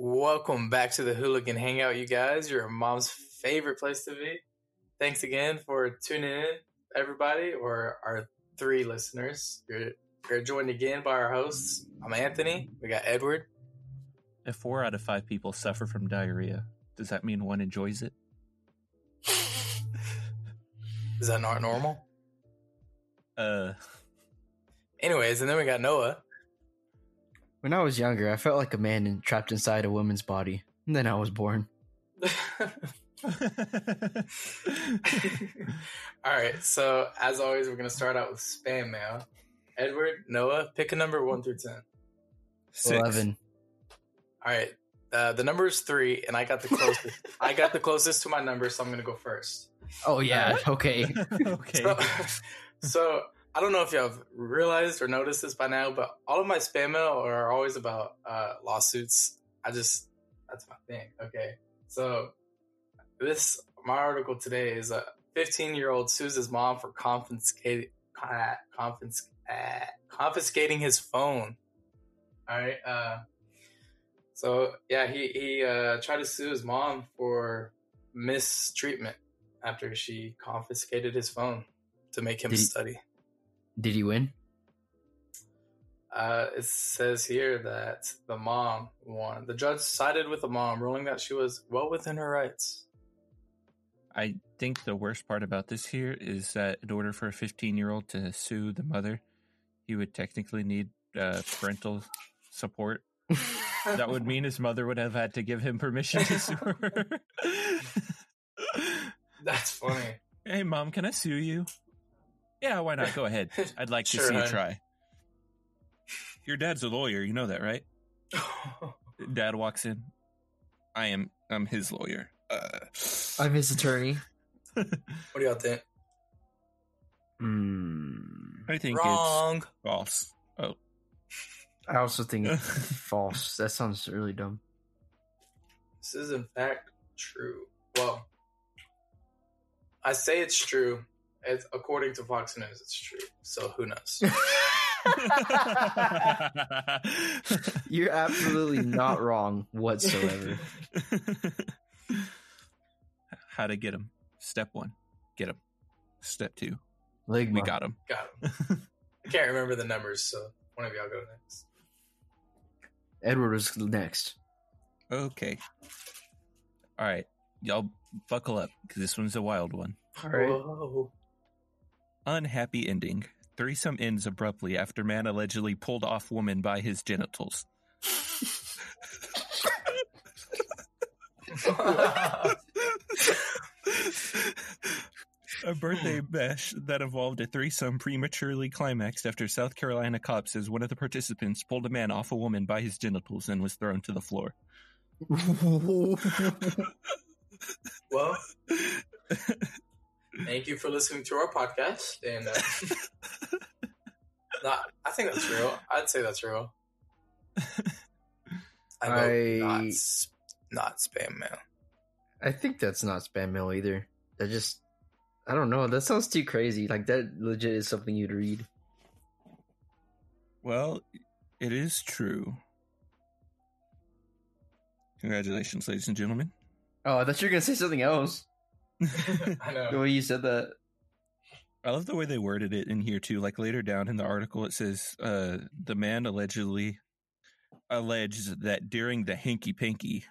Welcome back to the Hooligan Hangout, you guys. Your mom's favorite place to be. Thanks again for tuning in, everybody, or our three listeners. You're, you're joined again by our hosts. I'm Anthony. We got Edward. If four out of five people suffer from diarrhea, does that mean one enjoys it? Is that not normal? Uh, Anyways, and then we got Noah. When I was younger, I felt like a man in, trapped inside a woman's body. And then I was born. All right, so as always, we're going to start out with spam mail. Edward, Noah, pick a number 1 through 10. six. 11. All right. Uh, the number is three, and I got the closest. I got the closest to my number, so I'm gonna go first. Oh, yeah. Okay. okay. So, so I don't know if y'all have realized or noticed this by now, but all of my spam mail are always about uh, lawsuits. I just that's my thing. Okay, so this my article today is a 15 year old sues his mom for confiscating confis, uh, confiscating his phone. All right. Uh, so yeah, he he uh, tried to sue his mom for mistreatment after she confiscated his phone to make him Did study. Did he win? Uh, it says here that the mom won. The judge sided with the mom, ruling that she was well within her rights. I think the worst part about this here is that in order for a 15 year old to sue the mother, he would technically need uh, parental support. That would mean his mother would have had to give him permission to sue her. That's funny. hey, mom, can I sue you? Yeah, why not? Go ahead. I'd like to Sure, see you try. Your dad's a lawyer. You know that, right? Dad walks in. I am. I'm his lawyer. Uh, I'm his attorney. what do y'all think? Hmm. I think Wrong. it's false. Oh, I also think it's false. That sounds really dumb. This is in fact true. Well, I say it's true. It's, according to Fox News, it's true. So who knows? You're absolutely not wrong whatsoever. How to get him? Step one, get him. Step two, Ligma. we got him. Got him. I can't remember the numbers, so one of y'all go next. Edward was next. Okay. All right, y'all buckle up because this one's a wild one. All right. Whoa. Unhappy ending. Threesome ends abruptly after man allegedly pulled off woman by his genitals. A birthday bash that involved a threesome prematurely climaxed after South Carolina cops says one of the participants pulled a man off a woman by his genitals and was thrown to the floor. well, thank you for listening to our podcast. And uh, not, I think that's real. I'd say that's real. I I- not, not spam mail. I think that's not spam mail either. That just, I don't know. That sounds too crazy. Like that legit is something you'd read. Well, it is true. Congratulations, ladies and gentlemen. Oh, I thought you were gonna say something else. I The way you said that. I love the way they worded it in here too. Like later down in the article, it says uh, the man allegedly alleged that during the hanky panky,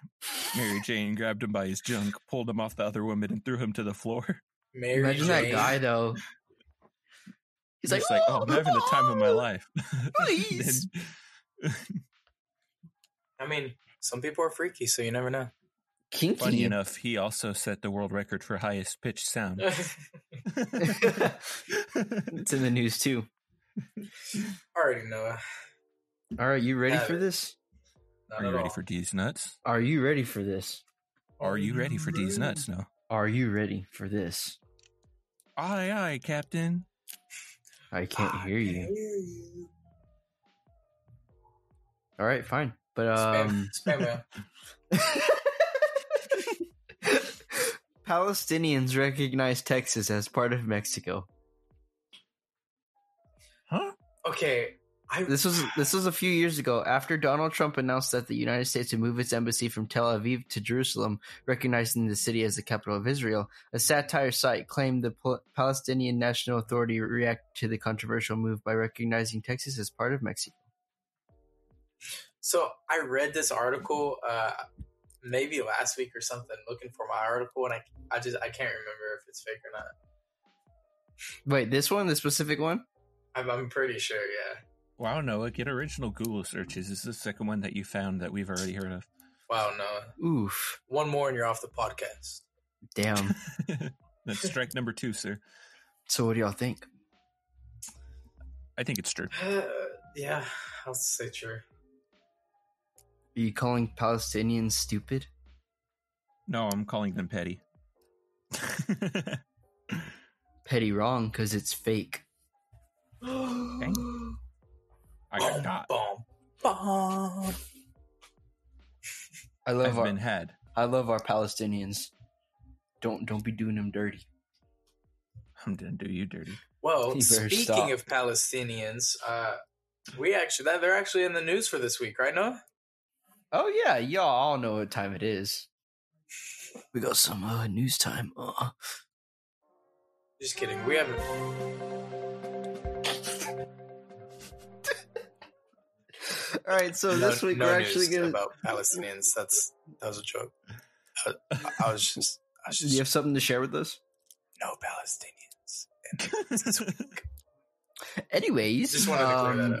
Mary Jane grabbed him by his junk, pulled him off the other woman, and threw him to the floor. Mary Imagine that Jane. guy though. He's like, like, oh, I'm having the time of my life. Please. Then, I mean, some people are freaky, so you never know. Kinky. funny enough, he also set the world record for highest pitched sound. it's in the news too. Already know. All right, you ready Have for it. this? Not Are you ready all. for D's nuts? Are you ready for this? Are you ready for D's nuts? No. Are you ready for this? Aye, aye, Captain. I can't I hear can you. hear you. All right, fine. But um spam, spam mail. Palestinians recognize Texas as part of Mexico. Huh? Okay, I, This was this was a few years ago after Donald Trump announced that the United States would move its embassy from Tel Aviv to Jerusalem, recognizing the city as the capital of Israel. A satire site claimed the Pal- Palestinian National Authority reacted to the controversial move by recognizing Texas as part of Mexico. So I read this article uh, maybe last week or something, looking for my article, and I I just I can't remember if it's fake or not. Wait, this one, the specific one? I'm, I'm pretty sure, yeah. Wow, Noah, get original Google searches. This is the second one that you found that we've already heard of. Wow, no, Oof. one more and you're off the podcast. Damn. That's strike number two, sir. so what do y'all think? I think it's true. Uh, yeah, I'll say true. Are you calling Palestinians stupid? No, I'm calling them petty. Petty wrong because it's fake. I got got. Bomb, bomb. I love I've our been had. I love our Palestinians. Don't don't be doing them dirty. I'm gonna do you dirty. Well, You speaking stop. of Palestinians, uh, we actually that they're actually in the news for this week, right, Noah? Oh yeah, y'all all know what time it is. We got some uh, news time. Uh. Just kidding. We haven't. All right, so no, this week no we're news actually gonna. about Palestinians. That's that was a joke. I, I was just, I was Do just you have something to share with us? no Palestinians. Anyways, Just wanted to clear that um, up.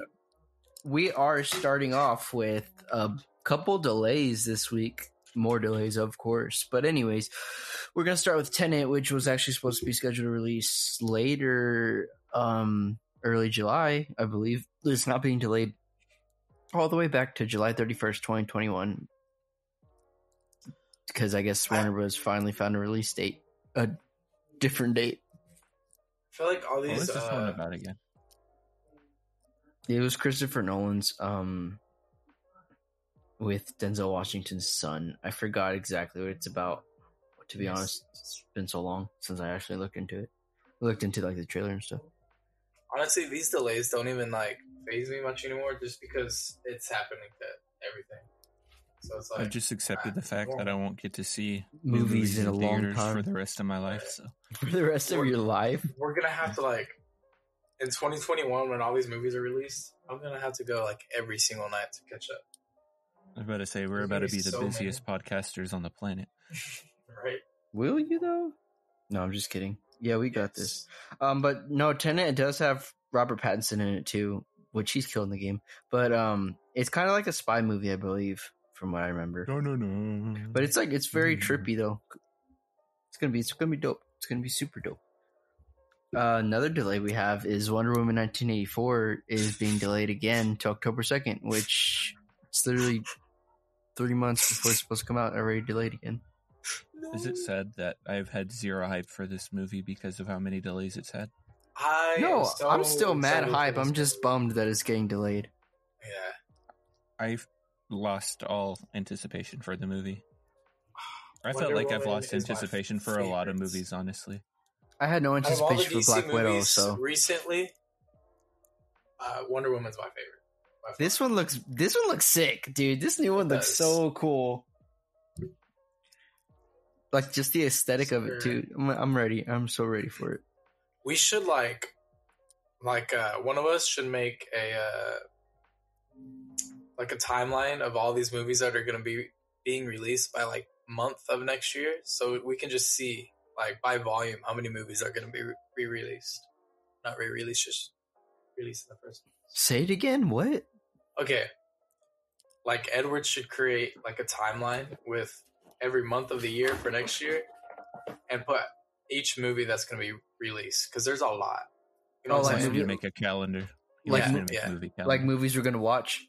we are starting off with a couple delays this week. More delays, of course. But anyways, we're gonna start with Tenet, which was actually supposed to be scheduled to release later, um, early July, I believe. It's not being delayed all the way back to July thirty first, twenty twenty one. Because I guess Warner Bros. finally found a release date, a different date. I feel like all What was these. this one Uh, about again? It was Christopher Nolan's um with Denzel Washington's son. I forgot exactly what it's about. To be Yes. honest, it's been so long since I actually looked into it. Looked into like the trailer and stuff. honestly, these delays don't even like phase me much anymore, just because it's happening to everything. So it's like I've just accepted uh, the fact that I won't get to see Movies in a long theaters time. for the rest of my life. So For the rest of your life. we're gonna have to like in 2021 when all these movies are released. I'm gonna have to go like every single night to catch up. I was about to say we're There's about gonna be be the so busiest podcasters on the planet. Right? Will you though? No, I'm just kidding. Yeah, we got this. Um, but no, Tenet does have Robert Pattinson in it too, which he's killing the game. But um, it's kind of like a spy movie, I believe, from what I remember. No, no, no. But it's like it's very Mm. trippy though. It's gonna be it's gonna be dope. It's gonna be super dope. Uh, another delay we have is Wonder Woman 1984 is being delayed again to October 2nd, which it's literally three months before it's supposed to come out. Already delayed again. Is it said that I've had zero hype for this movie because of how many delays it's had? I No, so I'm still mad hype. I'm just bummed that it's getting delayed. yeah. I've lost all anticipation for the movie. I felt Wonder like I've lost anticipation for a lot of movies, honestly. I had no Out of all the anticipation for DC Black Widow, so recently, uh, Wonder Woman's my favorite. This one looks this one looks sick, dude. This new one looks so cool. Like just the aesthetic of it too. I'm, I'm ready. I'm so ready for it. we should like, like uh, one of us should make a uh, like a timeline of all these movies that are going to be being released by like month of next year, so we can just see like by volume how many movies are going to be re released, not re released, just released in the first. Say it again. What? Okay, like Edward should create like a timeline with every month of the year for next year, and put each movie that's going to be released because there's a lot. You know Oh, like I'm He saying? movie- make a calendar. He like wants me mo- to make yeah. a movie calendar. Like movies we're gonna watch?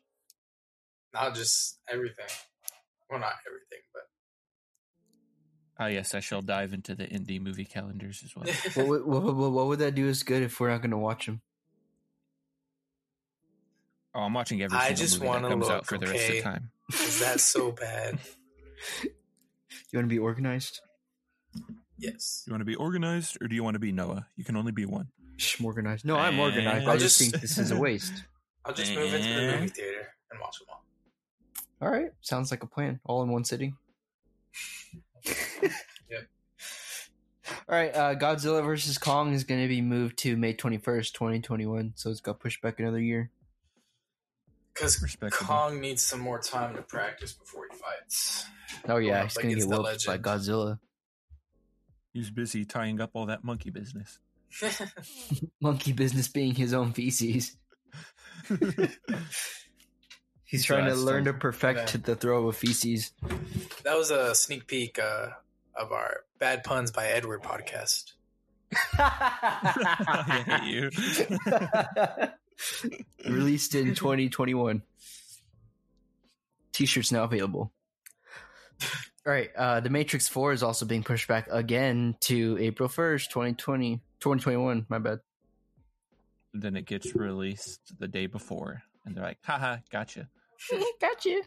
not just everything. Well, not everything, but Ah, yes, I shall dive into the indie movie calendars as well. What, would- what, what, what would that do as good if we're not gonna watch them? Oh, I'm watching every I just that wanna comes look, out for the rest of the time. is that so bad? You want to be organized? Yes. You want to be organized or do you want to be Noah? You can only be one. Shh, I'm organized. No, I'm organized. I I'll just just- think this is a waste. I'll just move into the movie theater and watch them all. All right, sounds like a plan. All in one sitting. Yep. All right, uh, Godzilla versus Kong is going to be moved to May twenty first, twenty twenty one. So it's got pushed back another year. Because Kong needs some more time to practice before he fights. Oh yeah, he's going to against get the whooped by. Godzilla. He's busy tying up all that monkey business. Monkey business being his own feces. He's So trying to I learn to perfect Yeah. the throw of feces. that was a sneak peek uh, of our Bad Puns by Edward podcast. I hate you. Released in 2021. T-shirts now available. All right, uh, The Matrix 4 is also being pushed back again to April 1st, 2020, 2021, my bad. then it gets released the day before, and they're like, haha, gotcha. Gotcha.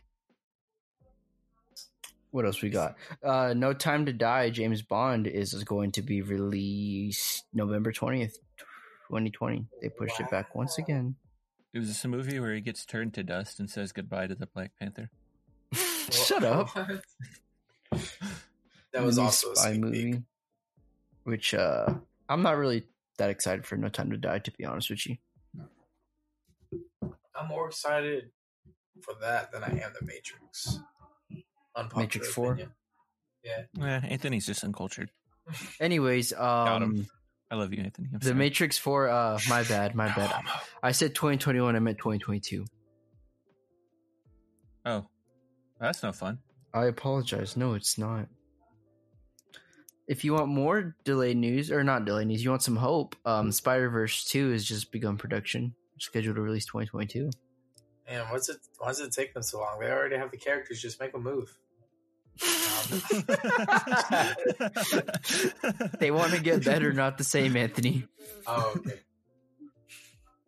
What else we got? Uh, no Time to Die, James Bond is going to be released November 20th, 2020. They pushed it back once again. Is this a movie where he gets turned to dust and says goodbye to the Black Panther. Shut up. that was Mini also a spy movie, peek. which uh, I'm not really that excited for No Time to Die, to be honest with you. I'm more excited for that than I am the Matrix. Unpopular Matrix 4? opinion. Yeah. Eh, Anthony's just uncultured. Anyways, Got um, him. I love you, Anthony. I'm the sorry. Matrix 4, uh, my bad, my bad. I said 2021, I meant 2022. Oh, that's no fun. I apologize. No, it's not. If you want more delayed news, or not delayed news, you want some hope, um, Spider Verse 2 has just begun production, scheduled to release 2022. Man, what's it? Why does it take them so long? They already have the characters. Just make them move. They want to get better, not the same, Anthony. Oh, okay.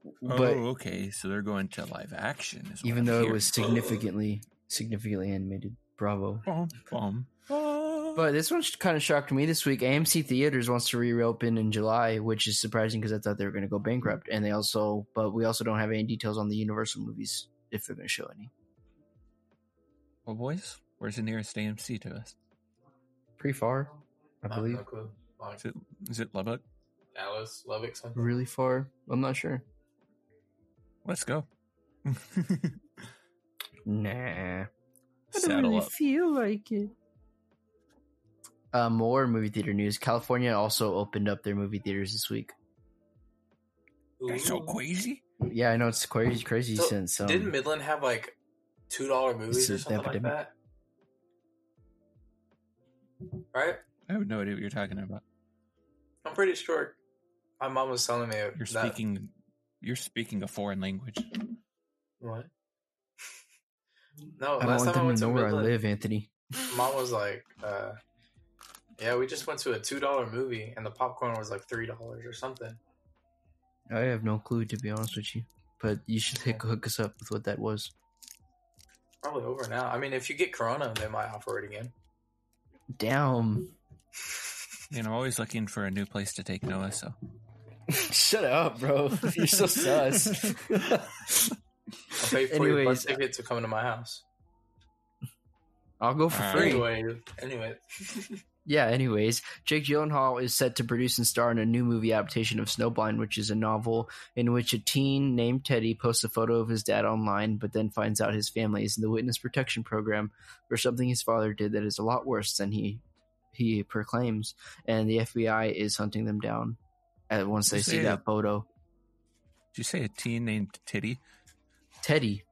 Oh, but oh, okay. So they're going to live action. Is what even I'm though it was significantly, significantly animated, bravo. Bum, bum, bum. But this one kind of shocked me this week. AMC Theaters wants to reopen in July, which is surprising because I thought they were going to go bankrupt. And they also, but we also don't have any details on the Universal movies if they're going to show any. well, boys, where's the nearest AMC to us? Pretty far, I I have believe. no. Like Is it is it Lubbock? Dallas, Lubbock, something. Really far. I'm not sure. Let's go. Nah. I don't Saddle really up. feel like it. Uh, more movie theater news. California also opened up their movie theaters this week. That's so crazy. Yeah, I know it's crazy, crazy So, since um, Didn't Midland have like two dollar movies or It's something an like epidemic. that? Right? I have no idea what you're talking about. I'm pretty sure. My mom was telling me You're that. speaking. You're speaking a foreign language. What? No, I don't last want time I them went to to know where I live, Anthony. mom was like, uh, "Yeah, we just went to a two dollar movie, and the popcorn was like three dollars or something." I have no clue to be honest with you, but you should hook, hook us up with what that was. Probably over now. I mean, if you get Corona, they might offer it again. Damn. You know, I'm always looking for a new place to take Noah. So Shut up, bro. You're so sus. I'll pay for your bus uh, ticket to come to my house. I'll go for Alright. free. Anyway, anyway, Yeah, anyways, Jake Gyllenhaal is set to produce and star in a new movie adaptation of Snowblind, which is a novel in which a teen named Teddy posts a photo of his dad online, but then finds out his family is in the witness protection program for something his father did that is a lot worse than he he proclaims, and the FBI is hunting them down at once they see Yeah. that photo. did you say a teen named Teddy? Teddy.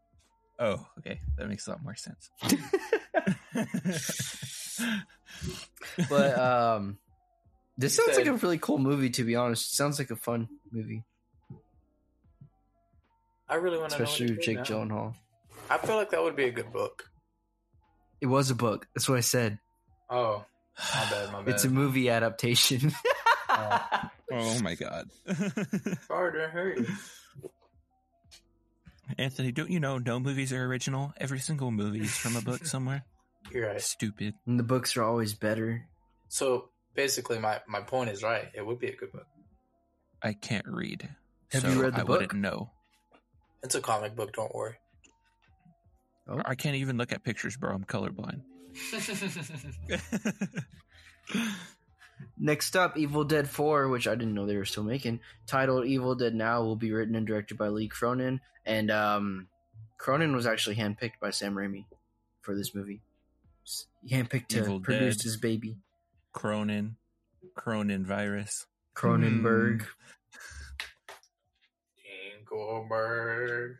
Oh, okay, that makes a lot more sense. but um this You sounds like a really cool movie to be honest. sounds like a fun movie, I really want to know. especially what with Jake now. Gyllenhaal. I feel like that would be a good book. It was a book. That's what I said. Oh, my bad, my bad. It's a movie adaptation. oh my god, Sorry to hurt you. Anthony, don't you know no movies are original? Every single movie is from a book somewhere. You're right. Stupid. and the books are always better. So basically, my my point is right. It would be a good book. I can't read. Have so you read the I book? wouldn't know. It's a comic book. Don't worry. I can't even look at pictures, bro. I'm colorblind. Next up, Evil Dead 4, which I didn't know they were still making, titled Evil Dead Now, will be written and directed by Lee Cronin. And um, Cronin was actually handpicked by Sam Raimi for this movie. He handpicked to Evil produce Dead. his baby. Cronin, Cronin virus. Cronenberg. Dingleberg.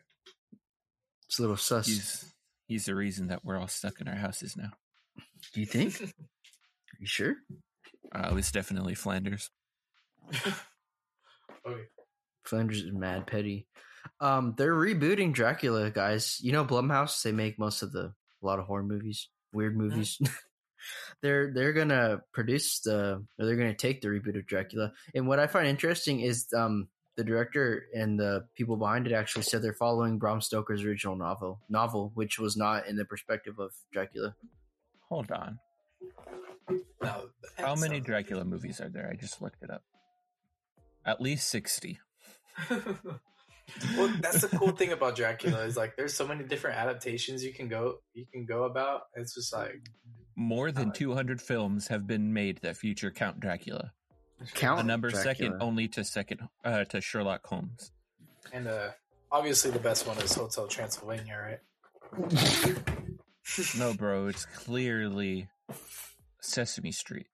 It's a little sus. He's he's the reason that we're all stuck in our houses now. Do you think? Are you sure? Uh, it was definitely Flanders. Okay. Flanders is mad petty. Um, they're rebooting Dracula, guys. You know Blumhouse. They make most of the a lot of horror movies, weird movies. they're they're gonna produce the or they're gonna take the reboot of Dracula. And what I find interesting is um the director and the people behind it actually said they're following Bram Stoker's original novel novel, which was not in the perspective of Dracula. Hold on. No, How many not- Dracula movies are there? I just looked it up. At least sixty. well, that's the cool thing about Dracula is like there's so many different adaptations you can go you can go about. It's just like More than Alright. 200 films have been made that feature Count Dracula. Count A number Dracula. second only to second uh, to Sherlock Holmes. and uh obviously the best one is Hotel Transylvania, right? No, bro, it's clearly Sesame Street.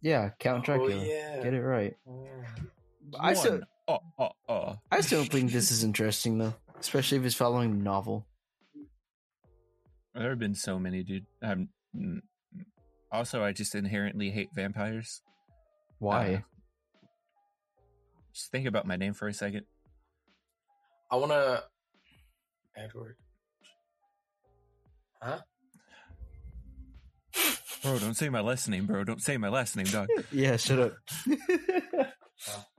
Yeah, Count Dracula. Oh, yeah. Get it right. Yeah. I still, One. Oh, oh, oh. I still think this is interesting though, especially if it's following the novel. There have been so many, dude. Um, also, I just inherently hate vampires. Why? Uh, just think about my name for a second. I wanna Edward. Huh? Bro, don't say my last name, bro. Don't say my last name, dog. yeah, shut up.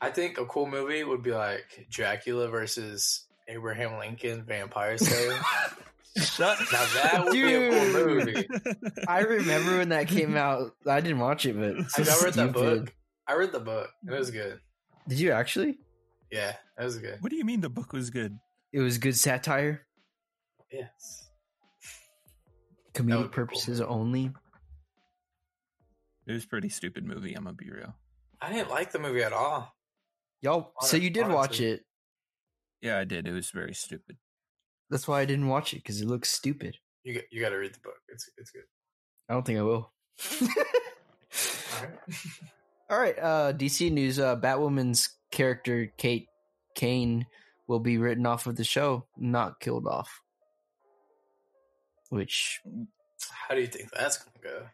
I think a cool movie would be like Dracula versus Abraham Lincoln Vampire Slayer. shut. now that would be a cool movie. I remember when that came out. I didn't watch it, but so I read that book. I read the book. It was good. Did you actually? Yeah, that was good. what do you mean the book was good? It was good satire, Yes. Comedic would be cool. purposes only. It was a pretty stupid movie. I'm gonna be real. I didn't like the movie at all. Y'all, so you did watch it. Yeah, I did. It was very stupid. That's why I didn't watch it because it looks stupid. You got, you got to read the book. It's it's good. I don't think I will. All right. All right, uh, DC news. Uh, Batwoman's character Kate Kane will be written off of the show, not killed off. Which How do you think that's gonna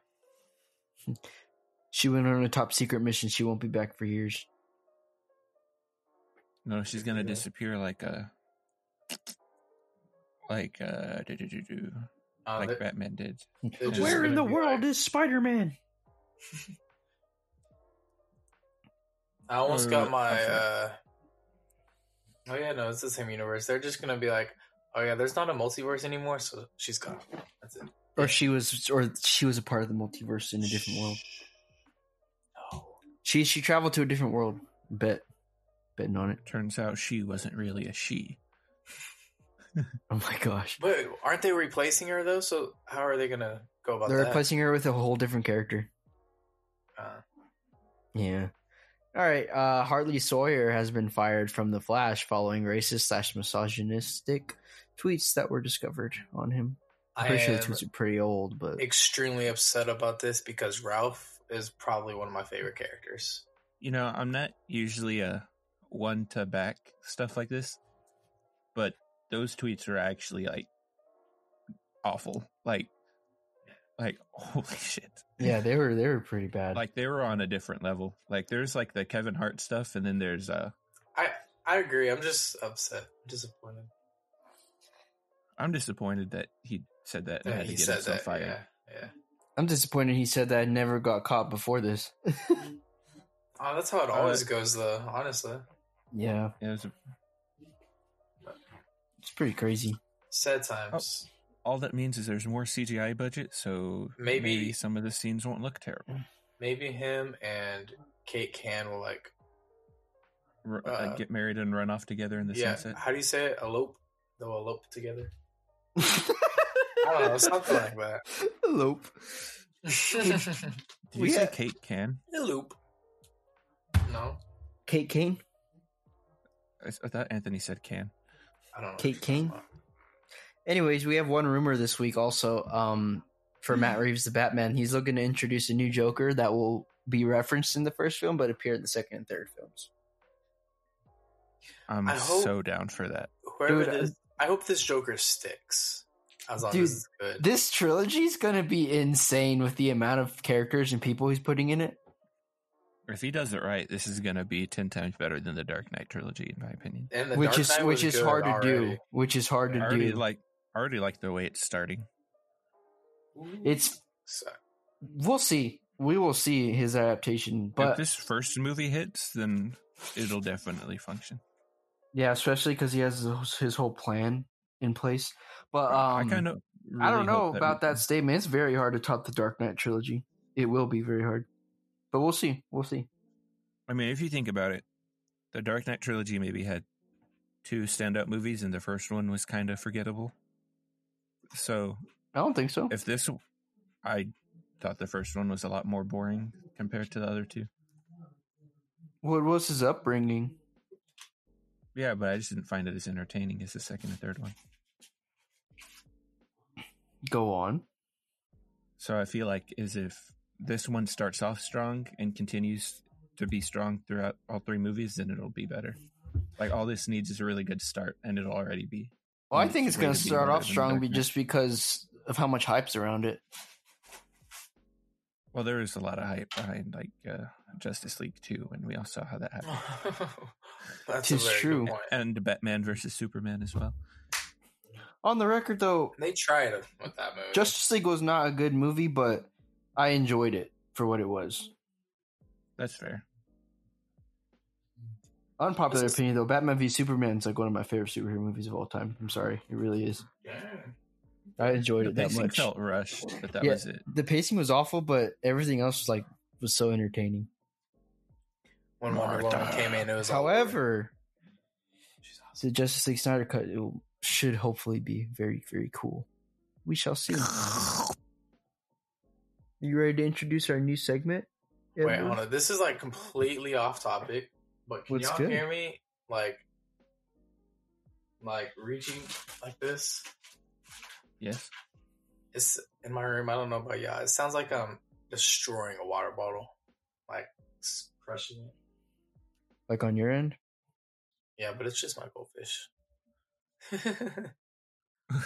go? she went on a top secret mission. She won't be back for years. No, she's gonna Yeah. disappear like a like uh do, do, do, do, Uh, like they- Batman did. Where in the world like- is Spider Man? I almost Uh, got my. Uh Oh yeah, no, it's the same universe. They're just gonna be like, oh yeah, there's not a multiverse anymore, so she's gone. That's it. Or she was, or she was a part of the multiverse in a different world. No. She she traveled to a different world. Bet, betting on it. Turns out she wasn't really a she. Oh my gosh, But aren't they replacing her though? So how are they gonna go about that? they're that? replacing her with a whole different character. Uh, Yeah. All right. Uh, Hartley Sawyer has been fired from The Flash following racist slash misogynistic tweets that were discovered on him. I'm I pretty sure the tweets are pretty old, but extremely upset about this because Ralph is probably one of my favorite characters. You know, I'm not usually a one to back stuff like this, but those tweets are actually like awful. Like, like holy shit! yeah, they were they were pretty bad. Like they were on a different level. Like there's like the Kevin Hart stuff, and then there's uh, I I agree. I'm just upset, disappointed. I'm disappointed that he said that and Yeah, had to he get said himself that. fired. Yeah, yeah. I'm disappointed he said that I never got caught before this. Oh, that's how it Uh, always goes, though. Honestly, yeah, It was it's pretty crazy. sad times. all that means is there's more CGI budget, so Maybe- maybe some of the scenes won't look terrible. Maybe him and Kate Can will like r- uh, Uh, get married and run off together in the yeah. sunset. How do you say it? Elope. They'll elope together. I don't know, something like that. Elope. Did we you say had- Kate can? Elope. No, Kate Kane. I, I thought Anthony said can. I don't know. Kate Kane. Anyways, we have one rumor this week also um, for Matt Reeves, the Batman. He's looking to introduce a new Joker that will be referenced in the first film, but appear in the second and third films. I'm so down for that. Whoever Dude, this, I hope this Joker sticks. As long Dude, as it's good. This trilogy is going to be insane with the amount of characters and people he's putting in it. If he does it right, this is going to be ten times better than the Dark Knight trilogy, in my opinion. and the which Dark is Knight which is good hard to do. Which is hard I to already do. like I already like the way it's starting. it's we'll see. We will see his adaptation, But if but this first movie hits, then it'll definitely function. yeah, especially because he has his- his whole plan in place. But um, I kind of. I don't know about that statement. It's very hard to top the Dark Knight trilogy. It will be very hard, but we'll see. We'll see. I mean, if you think about it, the Dark Knight trilogy maybe had two standout movies, and the first one was kind of forgettable. So I don't think so. if this, I thought the first one was a lot more boring compared to the other two. What was his upbringing? Yeah, but I just didn't find it as entertaining as the second and third one. Go on. So I feel like as if this one starts off strong and continues to be strong throughout all three movies, then it'll be better. Like all this needs is a really good start, and it'll already be. Well, I think it's going to start off strong, be just because of how much hype's around it. Well, there is a lot of hype behind like uh, Justice League two, and we all saw how that happened, That's Tis a very true. Good point. and Batman versus Superman as well. On the record, though, They tried it with that movie. Justice League was not a good movie, but I enjoyed it for what it was. That's fair. Unpopular This is- opinion, though, Batman v Superman is like one of my favorite superhero movies of all time. I'm sorry, it really is. I enjoyed The it that pacing much. felt rushed, but that Yeah. was it. The pacing was awful, but everything else was like was so entertaining. When Wonder Woman came in, it was. However, awesome. the Justice League Snyder cut it should hopefully be very, very cool. We shall see. You ready to introduce our new segment? Wait, Edward? hold on. This is like completely off topic, but can What's y'all good? hear me? Like, like reaching like this. Yes. It's in my room. I don't know about y'all. It sounds like I'm destroying a water bottle, like crushing it. Like on your end? Yeah, but it's just my goldfish.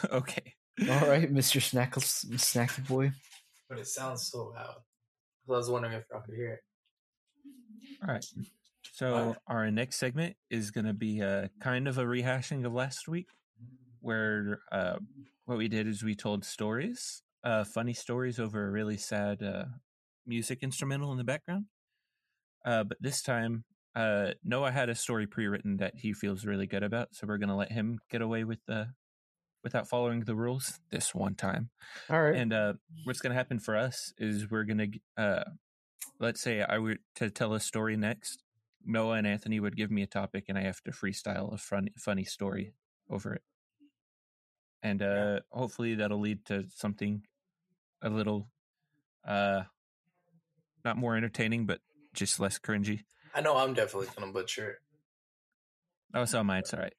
okay. All right, Mr. Snackles, Snacky Boy. But it sounds so loud. So I was wondering if y'all could hear it. All right. So our next segment is going to be a kind of a rehashing of last week, where uh, what we did is we told stories, uh, funny stories over a really sad uh, music instrumental in the background. Uh, but this time, uh, Noah had a story pre-written that he feels really good about, so we're going to let him get away with the without following the rules this one time. All right. And uh, what's going to happen for us is we're going to, uh, let's say I were to tell a story next. Noah and Anthony would give me a topic, and I have to freestyle a funny, funny story over it. And uh, hopefully that'll lead to something a little, uh, not more entertaining, but just less cringy. I know I'm definitely gonna butcher it. Oh, so mine. It's all right.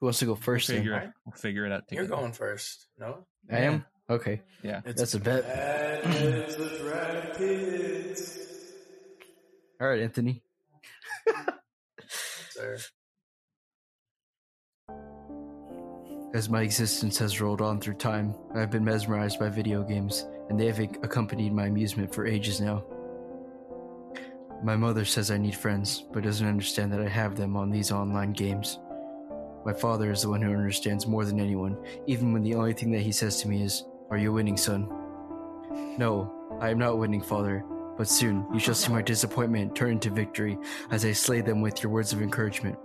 Who wants to go We'll first? Then? figure, Alright. it, we'll figure it out You're going first. No, I am. Okay, Yeah. it's that's a bet. Bad with rapids. All right, Anthony. Sir. As my existence has rolled on through time, I have been mesmerized by video games, and they have accompanied my amusement for ages now. My mother says I need friends, but doesn't understand that I have them on these online games. My father is the one who understands more than anyone, even when the only thing that he says to me is, Are you winning, son? No, I am not winning, father, but soon you shall see my disappointment turn into victory as I slay them with your words of encouragement.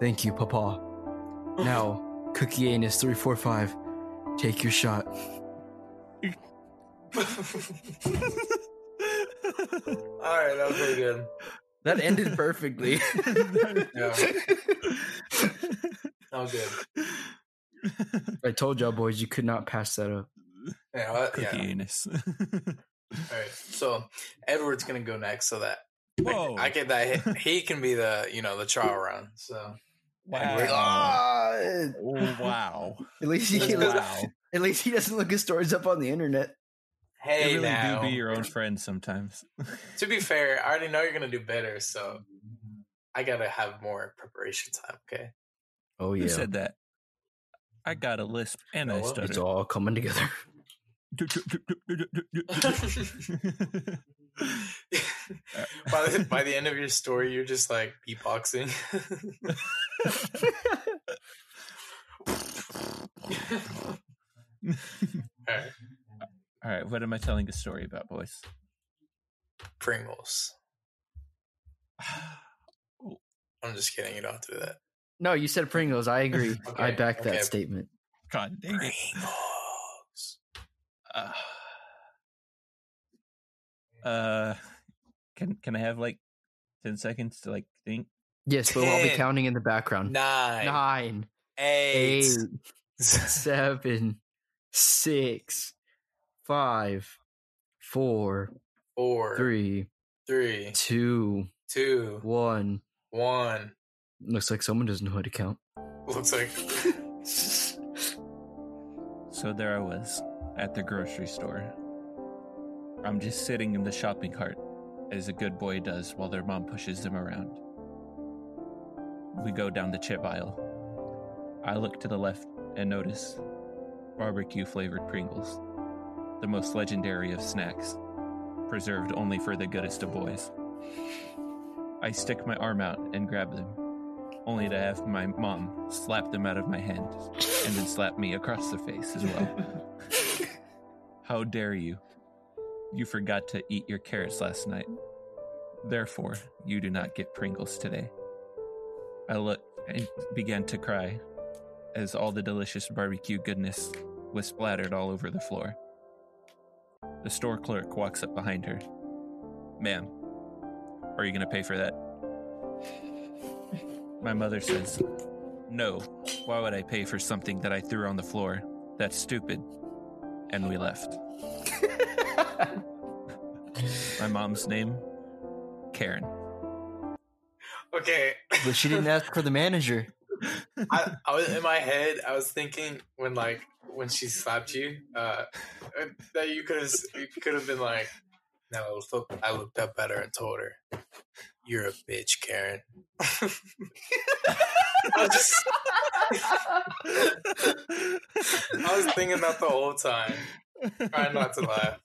Thank you, Papa. Now, Cookie Anus 345, take your shot. All right, that was pretty good. That ended perfectly. Yeah. Oh, good. I told y'all boys you could not pass that up. Yeah, well, Cookie yeah. anus. All right. So Edward's gonna go next, so that Whoa. I get that he, he can be the you know the trial run. So wow. Ah, Oh, wow. at least he Wow. at least he doesn't look his stories up on the internet. hey, You really now do be your own friend sometimes. to be fair, I already know you're gonna do better, so I gotta have more preparation time. Okay. Oh Who yeah, said that? I got a lisp and I Noah? stutter. it's all coming together. by the by the end of your story, you're just like beatboxing. All right. All right, what am I telling a story about, boys? Pringles. Oh. I'm just kidding. You don't have to do that. No, you said Pringles. I agree. I back okay. that statement. God dang it. Pringles. Uh, uh, can can I have like ten seconds to like think? Yes, but I'll be counting in the background. Nine, Nine, eight, eight, seven, six, five, four, four, three, three, two, two, one. one. Looks like someone doesn't know how to count. Looks like So there I was at the grocery store. I'm just sitting in the shopping cart, as a good boy does while their mom pushes them around. We go down the chip aisle. I look to the left and notice barbecue flavored Pringles, the most legendary of snacks, preserved only for the goodest of boys. I stick my arm out and grab them, only to oh. have my mom slap them out of my hand and then slap me across the face as well. How dare you? You forgot to eat your carrots last night. Therefore, you do not get Pringles today. I looked and began to cry as all the delicious barbecue goodness was splattered all over the floor. The store clerk walks up behind her. Ma'am, are you going to pay for that? My mother says, No, why would I pay for something that I threw on the floor? That's stupid. And we left. My mom's name? Karen. okay. but she didn't ask for the manager. I, I was in my head. I was thinking when like when she slapped you, uh, that you could have you could have been like, no, I looked, I looked up at her and told her, "You're a bitch, Karen." I was just I was thinking that the whole time, trying not to laugh.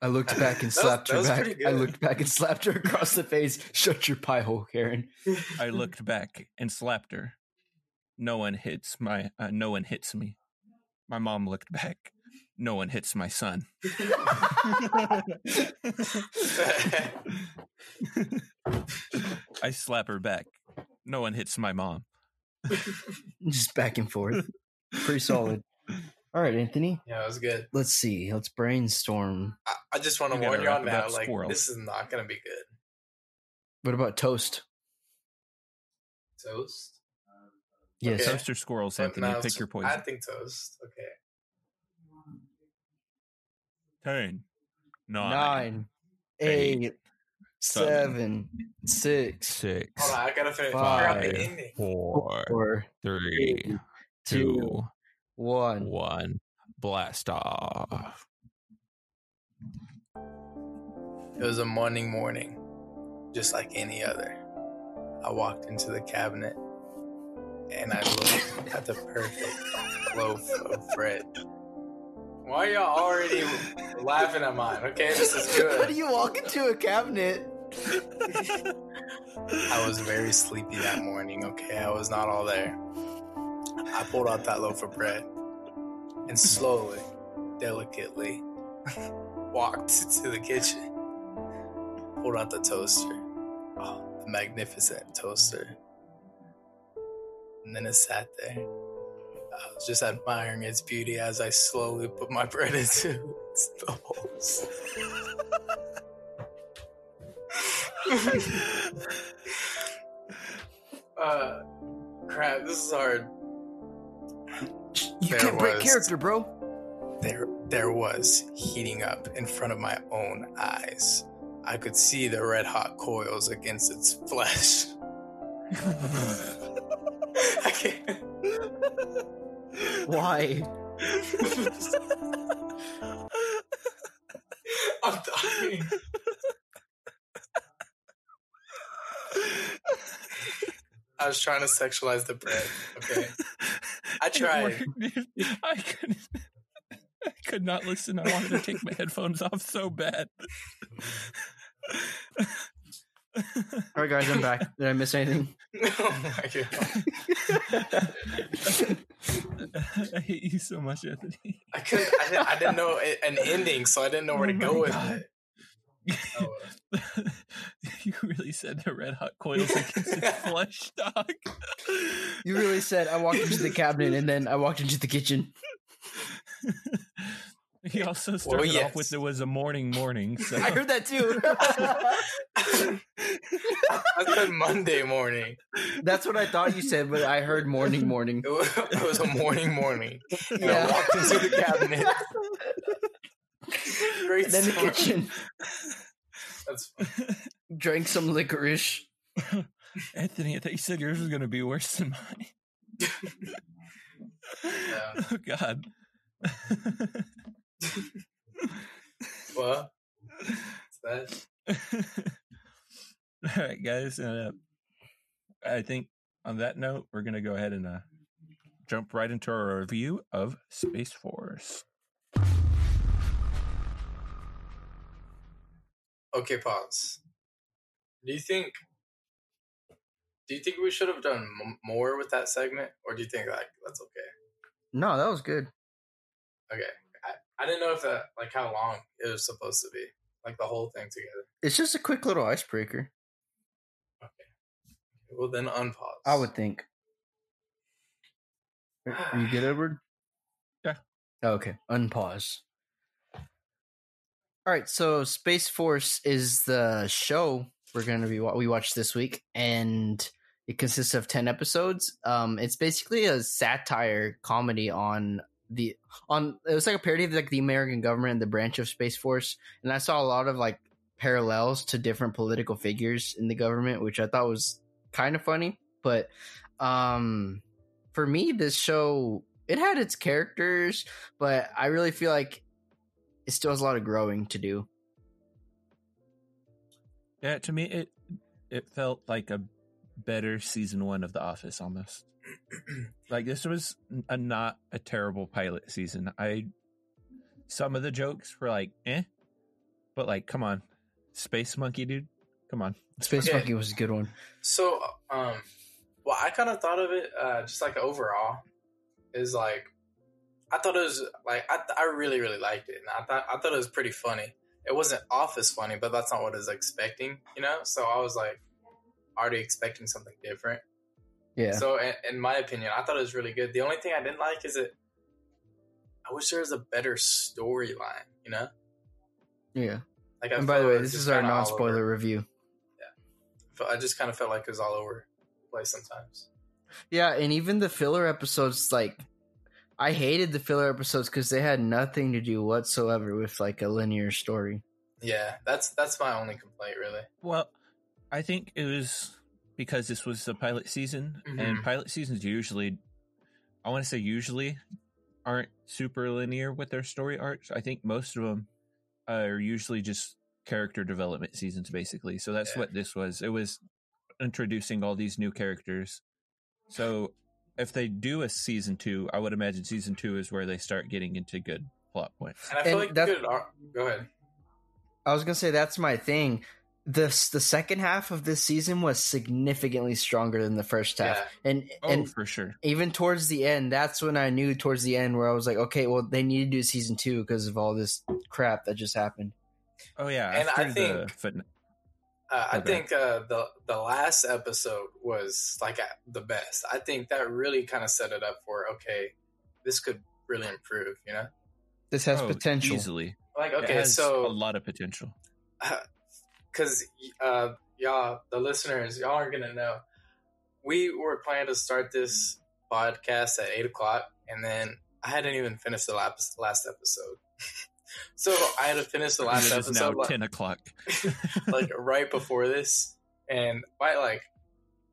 I looked back and That was- slapped that her back. I looked back and slapped her across the face. Shut your pie hole, Karen. I looked back and slapped her. No one hits my uh, no one hits me. My mom looked back. No one hits my son. I slap her back. No one hits my mom. Just back and forth. Pretty solid. All right, Anthony. yeah, it was good. Let's see. Let's brainstorm. I, I just want to warn you on rap now, about like squirrels. this is not gonna be good. What about toast? Toast. Yes. Okay. Toaster squirrels, But Anthony. Pick your poison. I think toast. Okay. Ten, nine, Nine, eight, eight, seven, six, six, Hold on, I gotta finish. I the Five. ending. four, four, three, two, two, one. one. Blast off. It was a morning morning, just like any other. I walked into the cabinet and I looked at the perfect loaf of bread. Why are y'all already laughing at mine? Okay, this is good. How do you walk into a cabinet? I was very sleepy that morning, okay? I was not all there. I pulled out that loaf of bread and slowly, delicately walked to the kitchen, pulled out the toaster. Oh, the magnificent toaster. And then it sat there I was just admiring its beauty as I slowly put my bread into its holes. uh, crap, this is hard. You There can't break was- character, bro. There, there was heating up in front of my own eyes. I could see the red hot coils against its flesh. I can't. Why? I'm dying. I was trying to sexualize the bread. Okay. I tried. I could I could not listen. I wanted to take my headphones off so bad. All right, guys, I'm back. Did I miss anything? oh my god. I hate you so much, Anthony. I couldn't. I didn't, I didn't know it, an ending, so I didn't know where to Oh go my with God. it. Oh, you really said the red hot coils against its flesh, dog. You really said I walked into the cabinet and then I walked into the kitchen. He also started off yes. with there was a morning morning. So I heard that too. I said Monday morning. That's what I thought you said, but I heard morning, morning. It was, a morning morning. And Yeah. I walked into the cabinet. Great Then the kitchen That's fun. drank some licorice. Anthony, I thought you said yours was going to be worse than mine. Yeah. Oh God. Well, it's that. All right, guys. Uh, I think on that note, we're going to go ahead and uh, jump right into our review of Space Force. Okay, pause. Do you think? Do you think we should have done m- more with that segment, or do you think like that's okay? No, that was good. Okay, I, I didn't know if that like how long it was supposed to be, like the whole thing together. It's just a quick little icebreaker, Okay. Well, then unpause. I would think. Are you good, Edward? Yeah. Okay, unpause. All right, so Space Force is the show we're going to be wa- we watched this week, and it consists of ten episodes. Um, it's basically a satire comedy on the on. It was like a parody of like the American government and the branch of Space Force, and I saw a lot of like parallels to different political figures in the government, which I thought was kind of funny. But um, for me, this show it had its characters, but I really feel like it still has a lot of growing to do. Yeah, to me, it it felt like a better season one of The Office almost. like this was a not a terrible pilot season. I some of the jokes were like eh, but like come on, Space Monkey dude, come on. Space Okay. Monkey was a good one. So, um, well, I kind of thought of it uh, just like overall is like I thought it was like I, I really really liked it, and I thought I thought it was pretty funny. It wasn't office funny, but that's not what I was expecting, you know. So I was like already expecting something different. Yeah, So, in, in my opinion, I thought it was really good. The only thing I didn't like is it. I wish there was a better storyline, you know. yeah. Like, I And by the way, this is our non-spoiler review. felt- I just kind of felt like it was all over the place sometimes. Yeah, and even the filler episodes, like I hated the filler episodes because they had nothing to do whatsoever with like a linear story. Yeah, that's that's my only complaint, really. Well, I think it was because this was the pilot season, and Mhm. pilot seasons usually, I want to say usually, aren't super linear with their story arcs. I think most of them are usually just character development seasons, basically. So that's Yeah. what this was. It was introducing all these new characters. So if they do a season two, I would imagine season two is where they start getting into good plot points. And I feel And like that's- you Go ahead. I was gonna say that's my thing. This the second half of this season was significantly stronger than the first half, Yeah. and Oh, and for sure. even towards the end, that's when I knew towards the end where I was like, okay, well they need to do season two because of all this crap that just happened. Oh yeah, And I think- footnote. Uh, I think uh, the the last episode was like at the best. I think that really kind of set it up for okay. this could really improve. You know, This has Oh, potential. Easily. like It okay, has so a lot of potential. because uh, y'all, the listeners, y'all are gonna know. We were planning to start this podcast at eight o'clock, and then I hadn't even finished the last last episode. so I had to finish the last episode. it is now episode like, ten o'clock. like right before this, and by like.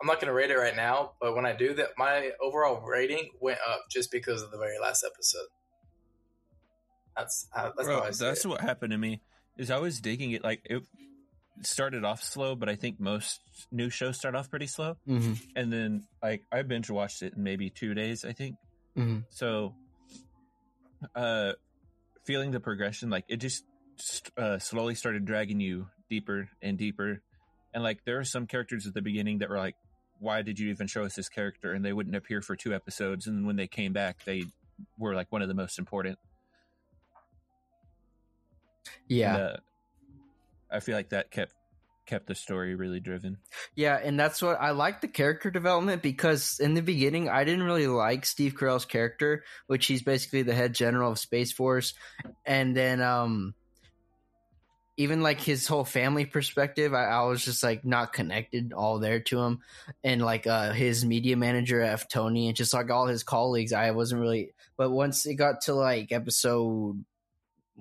I'm not gonna rate it right now, but when I do that, my overall rating went up just because of the very last episode. That's how, that's Bro, how I that's what happened to me. Is I was digging it like it started off slow, but I think most new shows start off pretty slow, hmm and then like I binge watched it in maybe two days, I think. hmm So, uh, feeling the progression, like it just uh, slowly started dragging you deeper and deeper, and like there are some characters at the beginning that were like, "Why did you even show us this character?" And they wouldn't appear for two episodes, and when they came back, they were like one of the most important. Yeah. And, uh, I feel like that kept kept the story really driven. Yeah, and that's what I like the character development because in the beginning I didn't really like Steve Carell's character, which he's basically the head general of Space Force, and then um even like his whole family perspective, I, I was just like not connected all there to him, and like uh his media manager F Tony and just like all his colleagues, I wasn't really. But once it got to like episode,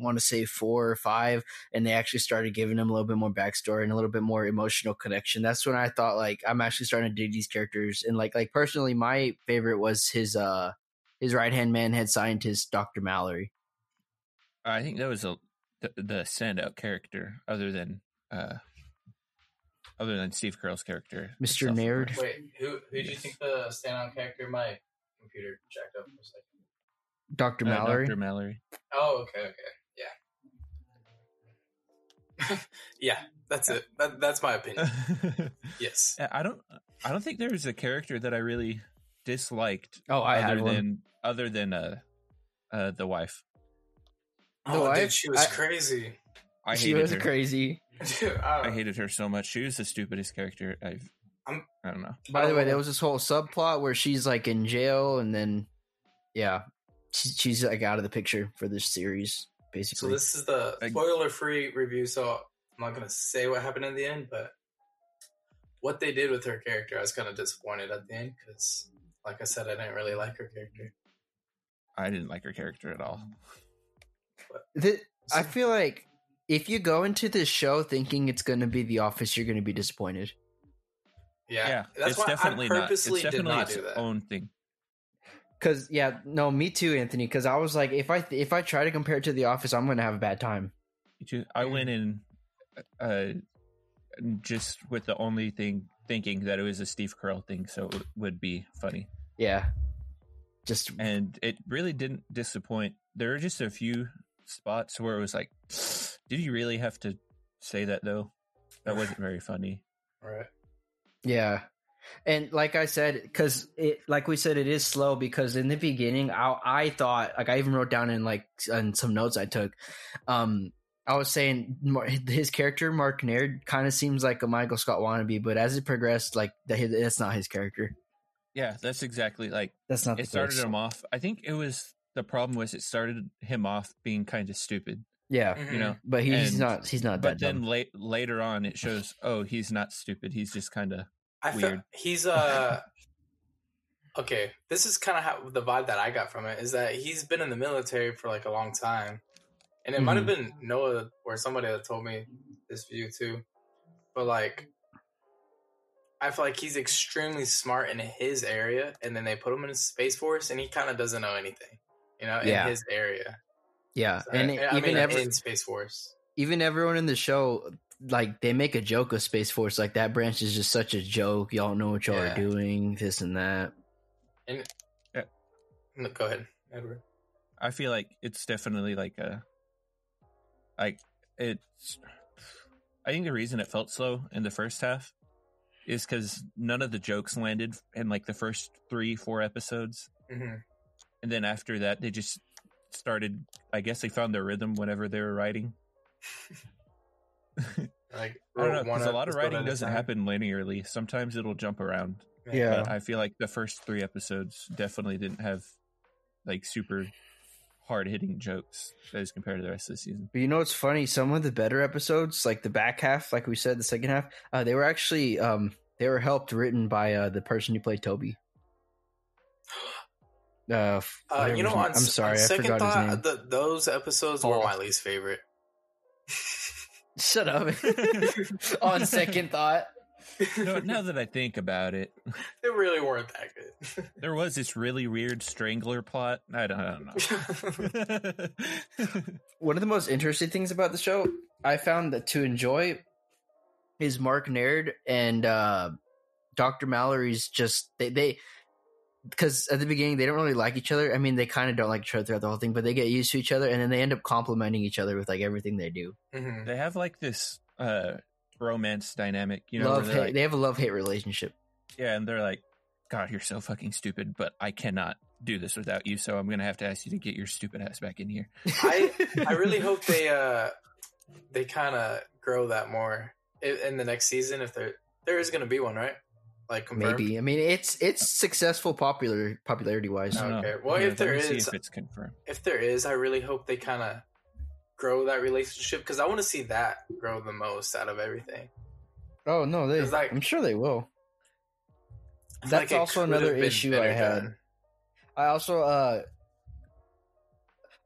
want to say four or five, and they actually started giving him a little bit more backstory and a little bit more emotional connection. That's when I thought like I'm actually starting to dig these characters. And like like personally, my favorite was his uh his right hand man, head scientist, Doctor Mallory. I think that was a the, the standout character, other than uh, other than Steve Carell's character, Mr. itself, Naird. Wait, who who do you think the standout character? My computer jacked up for a second. Doctor Uh, Mallory. Dr. Mallory. Oh, okay, okay, yeah, yeah. That's it. That, that's my opinion. Yes. I don't. I don't think there was a character that I really disliked. Oh, I had other one. than other than uh, uh, the wife. Oh, I- dude, she was I- crazy. I she hated was her. crazy. Dude, I, I hated her so much. She was the stupidest character I've. I'm- I don't know. By the way, Oh. there was this whole subplot where she's like in jail, and then yeah, she, she's like out of the picture for this series, So this is the spoiler-free review. So I'm not gonna say what happened in the end, but what they did with her character, I was kind of disappointed at the end because, like I said, I didn't really like her character. I didn't like her character at all. The- I feel like if you go into this show thinking it's going to be The Office, you're going to be disappointed. Yeah, Yeah, that's it's why definitely I not. purposely It's definitely did not its do that. own thing. Cause yeah, no, me too, Anthony. Cause I was like, if I if I try to compare it to The Office, I'm gonna have a bad time. I Mm-hmm. went in, uh, just with the only thing thinking that it was a Steve Carell thing, so it would be funny. Yeah, just and it really didn't disappoint. There were just a few spots where it was like, did you really have to say that though? That wasn't very funny. Right. yeah. And like I said, because it, like we said, it is slow. Because in the beginning, I I thought, like I even wrote down in like in some notes I took, um, I was saying Mar- his character Mark Naird kind of seems like a Michael Scott wannabe, but as it progressed, like that, that's not his character. Yeah, that's exactly like That's not. it the started case. him off. I think it was the problem was it started him off being kind of stupid, Yeah, Mhm. you know. but he's And- not. He's not that But then dumb. late later on, it shows oh he's not stupid. He's just kind of I Weird. he's uh okay. This is kind of how the vibe that I got from it is that he's been in the military for like a long time, and it might have Mm-hmm. been Noah or somebody that told me this view too. But like, I feel like he's extremely smart in his area, and then they put him in space force, and he kind of doesn't know anything, you know, in Yeah. his area. Yeah, So, and I, it- I even mean, ever, in space force. even everyone in the show, like they make a joke of Space Force, like that branch is just such a joke. Y'all know what y'all Yeah. are doing, this and that. No, Go ahead, Edward. I feel like it's definitely like a like it's I think the reason it felt slow in the first half is because none of the jokes landed in like the first three, four episodes. hmm And then after that they just started I guess they found their rhythm whenever they were writing. Like I don't know, because a lot of writing doesn't time. happen linearly. Sometimes it'll jump around. Yeah. But I feel like the first three episodes definitely didn't have like super hard hitting jokes as compared to the rest of the season. But you know what's funny? Some of the better episodes, like the back half, like we said, the second half, uh, they were actually um, they were helped written by uh, the person who played Toby. Uh, Uh, you know, on, I'm sorry, on I second forgot thought, his name. The, those episodes were my least favorite. Shut up. on second thought, No, now that I think about it, they really weren't that good. there was this really weird strangler plot. I don't, I don't know. one of the most interesting things about the show I found that to enjoy is Mark Naird and uh, Dr. Mallory's just they they because at the beginning they don't really like each other. I mean, they kind of don't like each other throughout the whole thing, but they get used to each other, and then they end up complimenting each other with like everything they do. Mhm. they have like this uh romance dynamic, you know, love hate. they're like, they have a love hate relationship. yeah, and they're like, God, you're so fucking stupid, but I cannot do this without you, so I'm gonna have to ask you to get your stupid ass back in here. I I really hope they uh they kind of grow that more in, in the next season. If there there is going to be one, right? Like confirmed? Maybe. I mean, it's it's successful popular popularity wise. I don't know. Okay, well, Yeah, if there is see if it's confirmed. If there is, I really hope they kind of grow that relationship because I want to see that grow the most out of everything. Oh no, they. It's like- I'm sure they will. That's like also another issue I had. done. I also uh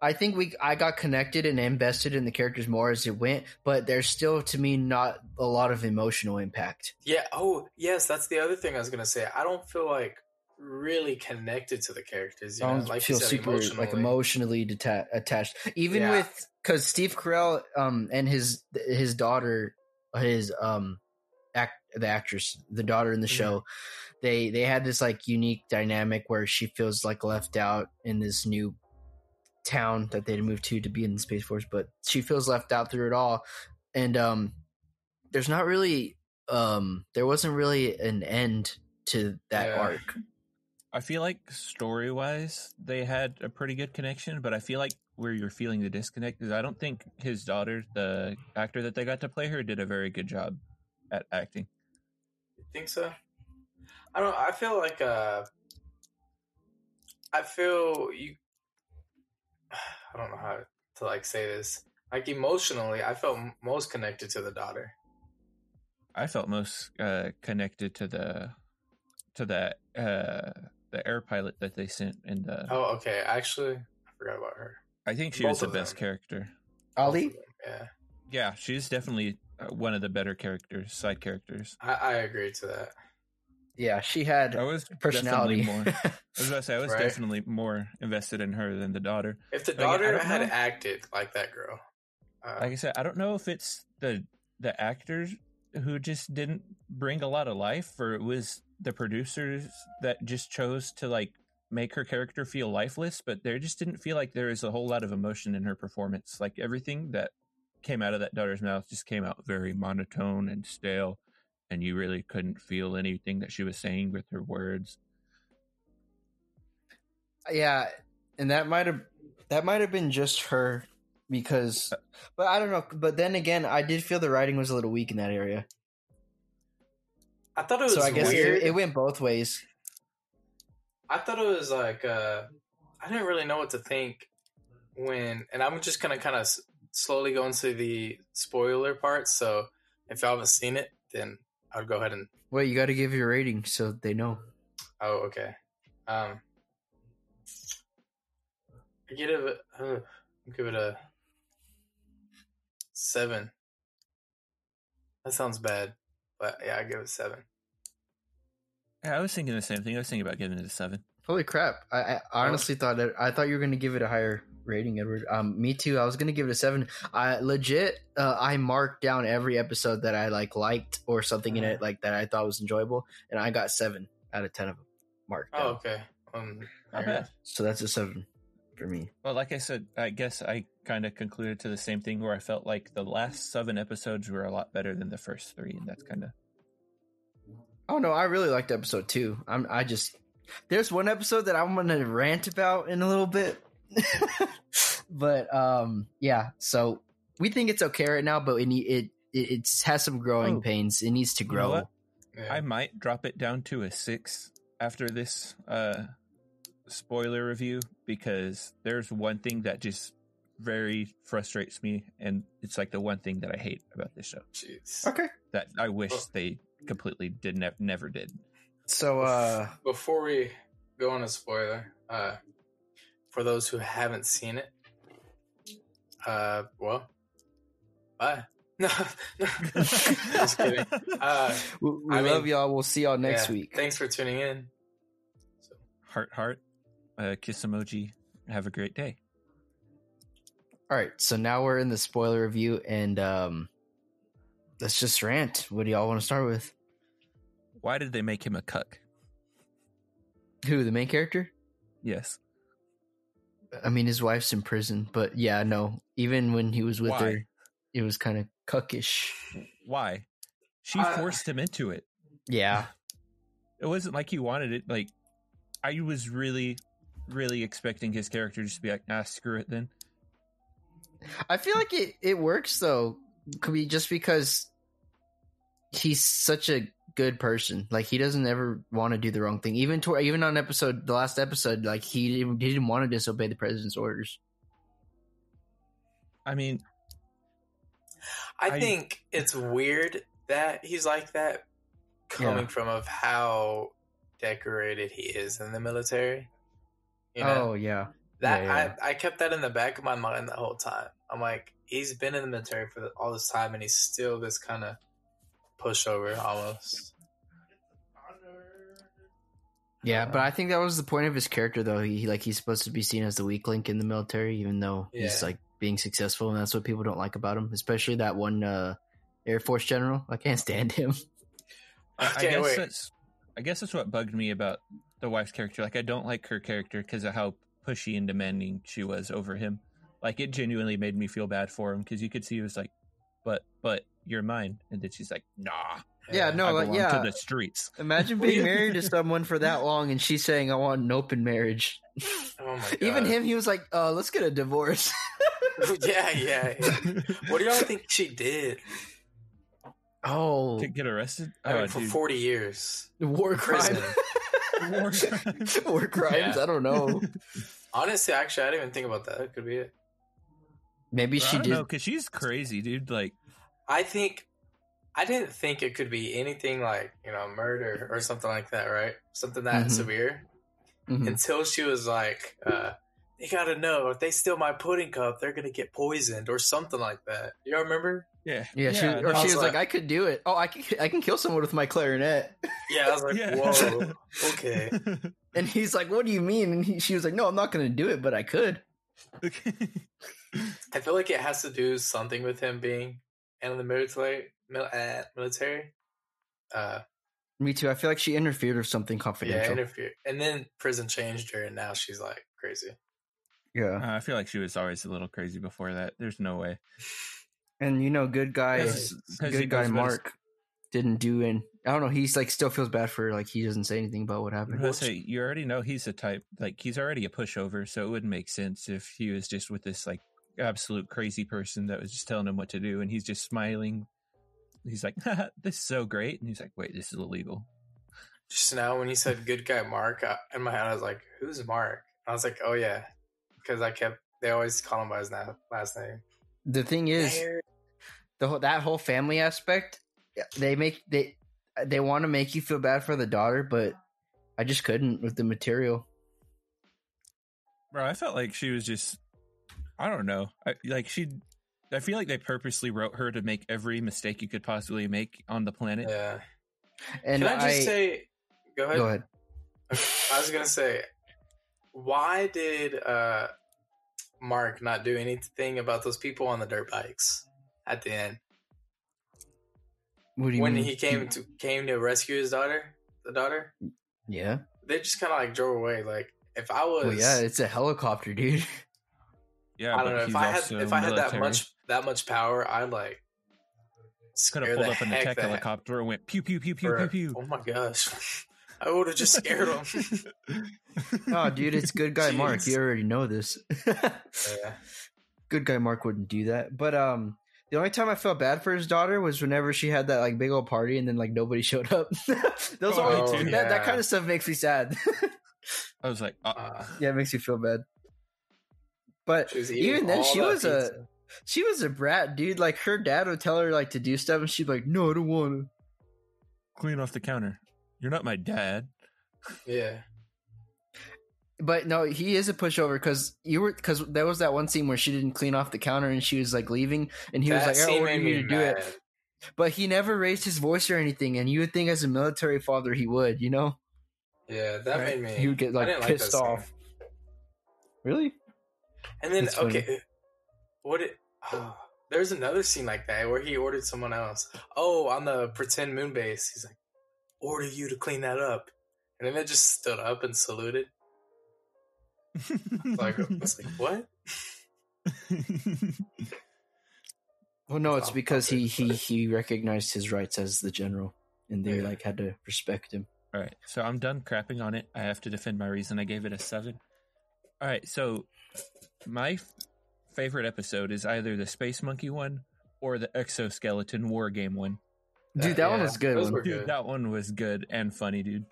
I think we I got connected and invested in the characters more as it went, but there's still to me not a lot of emotional impact. Yeah. Oh, yes. That's the other thing I was gonna say. I don't feel like really connected to the characters. You I don't like feel said, super like emotionally deta- attached. Even Yeah. with because Steve Carell um and his his daughter his um act the actress the daughter in the Mhm. show they they had this like unique dynamic where she feels like left out in this new town that they moved to to be in the space force but she feels left out through it all and um there's not really um there wasn't really an end to that Yeah. arc I feel like story wise, they had a pretty good connection, but I feel like where you're feeling the disconnect is I don't think his daughter, the actor that they got to play her, did a very good job at acting. You think so? I don't. I feel like uh, I feel you. I don't know how to like say this. Like emotionally, I felt most connected to the daughter. I felt most uh, connected to the to the uh, the air pilot that they sent, in the. Oh, okay. Actually, I forgot about her. I think she both was the best them. character. ali Both of them, Yeah, Yeah, she's definitely uh, one of the better characters, side characters. I, I agree to that. Yeah she had I was personality definitely more. I was about to say I was Right. definitely more invested in her than the daughter. If the daughter don't had know. acted like that girl, uh, like I said, I don't know if it's the the actors who just didn't bring a lot of life, or it was the producers that just chose to like make her character feel lifeless. But there just didn't feel like there was a whole lot of emotion in her performance. Like everything that came out of that daughter's mouth just came out very monotone and stale, and you really couldn't feel anything that she was saying with her words. yeah and that might have that might have been just her because but i don't know but then again i did feel the writing was a little weak in that area I thought it was so i guess weird. it, it went both ways I thought it was like uh, I didn't really know what to think when, and I'm just gonna kind of slowly go into the spoiler part. So if y'all haven't seen it, then I'll go ahead and Wait, you got to give your rating so they know oh okay. Um, I give it uh, I'll give it a seven. That sounds bad, but yeah, I give it seven. Yeah, I was thinking the same thing. I was thinking about giving it a seven. holy crap i, I honestly thought that i thought you were going to give it a higher rating edward um me too i was going to give it a seven i legit uh, i marked down every episode that i like liked or something in it like that i thought was enjoyable and i got seven out of ten of them marked down. Oh okay. Um, Not bad. so that's a seven for me Well, like I said, I guess I kind of concluded to the same thing where I felt like the last seven episodes were a lot better than the first three, and that's kind of Oh no, I really liked episode two. I'm I just there's one episode that I'm gonna rant about in a little bit. but um yeah, so we think it's okay right now, but it need- it it has some growing Oh. pains. It needs to grow. what? go. Yeah. I might drop it down to a six after this uh spoiler review because there's one thing that just very frustrates me, and it's like the one thing that I hate about this show Jeez. Okay. that I wish Well- they completely did ne- never did. So uh Before we go on a spoiler, uh, for those who haven't seen it, uh, well, bye. No, just kidding. Uh, we, we I love mean, y'all. We'll see y'all next yeah, week. Thanks for tuning in. So, heart, heart, uh, kiss emoji. Have a great day. All right, so now we're in the spoiler review, and um, let's just rant. What do y'all want to start with? Why did they make him a cuck? Who the main character? Yes. I mean, his wife's in prison, but yeah, no. Even when he was with Why? her, it was kind of cuckish. Why? She I- forced him into it. Yeah, It wasn't like he wanted it. Like, I was really, really expecting his character just to be like, ah, screw it then. I feel like it it works though. Could be just because he's such a good person. Like he doesn't ever want to do the wrong thing. Even to even on episode the last episode, like he didn't, he didn't want to disobey the president's orders. I mean, I, I- think it's weird that he's like that, coming Yeah. from of how decorated he is in the military. You know, Oh yeah, that yeah, yeah. I, I kept that in the back of my mind the whole time. I'm like, he's been in the military for all this time, and he's still this kind of pushover almost. yeah. But I think that was the point of his character, though. He like he's supposed to be seen as the weak link in the military, even though he's like being successful, and that's what people don't like about him. Especially that one uh, Air Force general. I can't stand him. I- I guess wait. that's I guess that's what bugged me about the wife's character. Like I don't like her character because of how pushy and demanding she was over him. Like it genuinely made me feel bad for him because you could see he was like, "But, but you're mine," and then she's like, "Nah, Yeah, no, I like, yeah. to the streets." Imagine being married to someone for that long, and she's saying, "I want an open marriage." Oh my god. Even him, he was like, "Uh, let's get a divorce." yeah, yeah. yeah. What do y'all think she did? oh, to get arrested. I mean, oh, for dude. 40 years. war crime. War crimes. war crimes. Yeah. I don't know. Honestly, actually, I didn't even think about that. That could be it. Maybe Bro, she I don't did. because she's crazy, dude. Like, I think I didn't think it could be anything like you know murder or something like that, right? Something that Mhm. severe Mhm. until she was like, uh, "They gotta know if they steal my pudding cup, they're gonna get poisoned or something like that." Y'all remember? yeah, Yeah, she, or no, she was was like, like- "I could do it. Oh, I can, I can kill someone with my clarinet." Yeah, I was like, Yeah. "Whoa, okay." And he's like, "What do you mean?" And he, she was like, "No, I'm not going to do it, but I could." I feel like it has to do something with him being in the military. Mil- uh, military. Uh, Me too. I feel like she interfered with something confidential. yeah, confidential. interfere. And then prison changed her, and now she's like crazy. Yeah, Uh, I feel like she was always a little crazy before that. There's no way. and you know, good guy, Because- because good guy goes about his- Mark didn't do and I don't know. He's like still feels bad for. Like he doesn't say anything about what happened. was gonna say you already know he's a type like he's already a pushover, so it wouldn't make sense if he was just with this like absolute crazy person that was just telling him what to do, and he's just smiling. He's like, "This is so great," and he's like, "Wait, this is illegal." Just now, when you said "good guy Mark," I, in my head, I was like, "Who's Mark?" I was like, "Oh yeah," because I kept they always call him by his na- last name. The thing is, the whole, that whole family aspect, they make they they want to make you feel bad for the daughter, but I just couldn't with the material. Bro, I felt like she was just, I don't know, I, like she. I feel like they purposely wrote her to make every mistake you could possibly make on the planet. Yeah. And Can I just I, say? Go ahead. go ahead. I was gonna say, why did uh, Mark not do anything about those people on the dirt bikes at the end What do you when mean? he came to came to rescue his daughter? The daughter. Yeah. They just kind of like drove away. Like if I was, Well, yeah, it's a helicopter, dude. Yeah, I don't but know if I had also if I had that much that much power, I'd like could scare have pulled up an heck attack the- helicopter and went pew pew pew pew pew pew. Oh my gosh, I would have just scared him. oh, dude, it's good guy Mark. You already know this. yeah. good guy Mark wouldn't do that. But um, the only time I felt bad for his daughter was whenever she had that like big old party and then like nobody showed up. Those Oh, are only two. That, that kind of stuff makes me sad. I was like, uh, Uh, Yeah, it makes you feel bad. But she was eating even then, she that was a she was a brat, dude. Like her dad would tell her like to do stuff, and she'd be like, "No, I don't want to." clean off the counter. You're not my dad. yeah. But no, he is a pushover because you were because there was that one scene where she didn't clean off the counter and she was like leaving, and he that was like, "I scene ordered made you to do mad. it," but he never raised his voice or anything. And you would think as a military father he would, you know? Yeah, that Right? made me. He would get like didn't like pissed scene. off. Really? And then That's funny. okay, what it? Oh, there's another scene like that where he ordered someone else. Oh, on the pretend moon base, he's like, "Order you to clean that up," and then they just stood up and saluted. Like, it's like what? Well, no, it's Oh, because he okay. he he recognized his rights as the general, and they Yeah. like had to respect him. All right, so I'm done crapping on it. I have to defend my reason. I gave it a seven. All right, so my f- favorite episode is either the Space Monkey one or the Exoskeleton War Game one. Dude, Uh, that one was good. those One. were Dude, good. that one was good and funny, dude.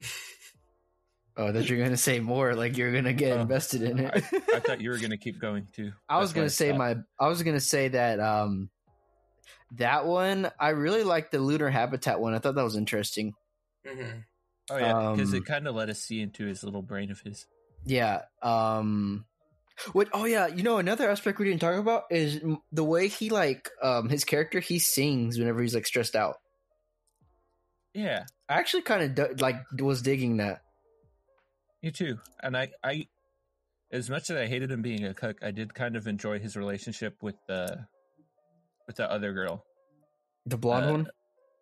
Oh, that you're gonna say more, like you're gonna get Oh, invested in it. I thought you were gonna keep going too. I was That's gonna say stopped. my. I was gonna say that um, that one. I really liked the lunar habitat one. I thought that was interesting. hmm Oh yeah, because um, it kind of let us see into his little brain of his. Yeah. Um. What? Oh yeah. You know, another aspect we didn't talk about is the way he like um his character. He sings whenever he's like stressed out. Yeah, I actually kind of d- like was digging that. You too. And I, I, as much as I hated him being a cook, I did kind of enjoy his relationship with the, with the other girl. The blonde Uh, one.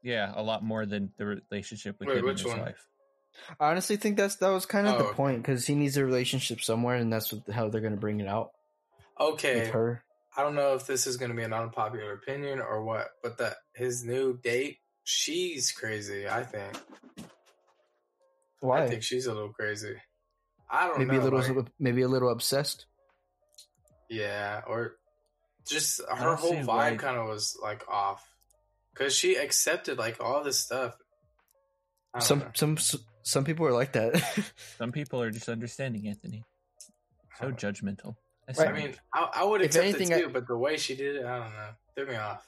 Yeah, a lot more than the relationship with Wait, him and his one? wife. I honestly think that's that was kind of Oh, the okay. point because he needs a relationship somewhere, and that's what, how they're gonna bring it out Okay, with her. I don't know if this is going to be an unpopular opinion or what, but that his new date, she's crazy. I think. Why? I think she's a little crazy. I don't maybe know. a little, like- maybe a little obsessed. yeah, or just her don't whole vibe why- kind of was like off because she accepted like all this stuff. I don't Some know. some some people are like that. Some people are just understanding Anthony. So judgmental. That's Right. I mean. I, I would accept anything, it I- too, but the way she did it, I don't know, threw me off.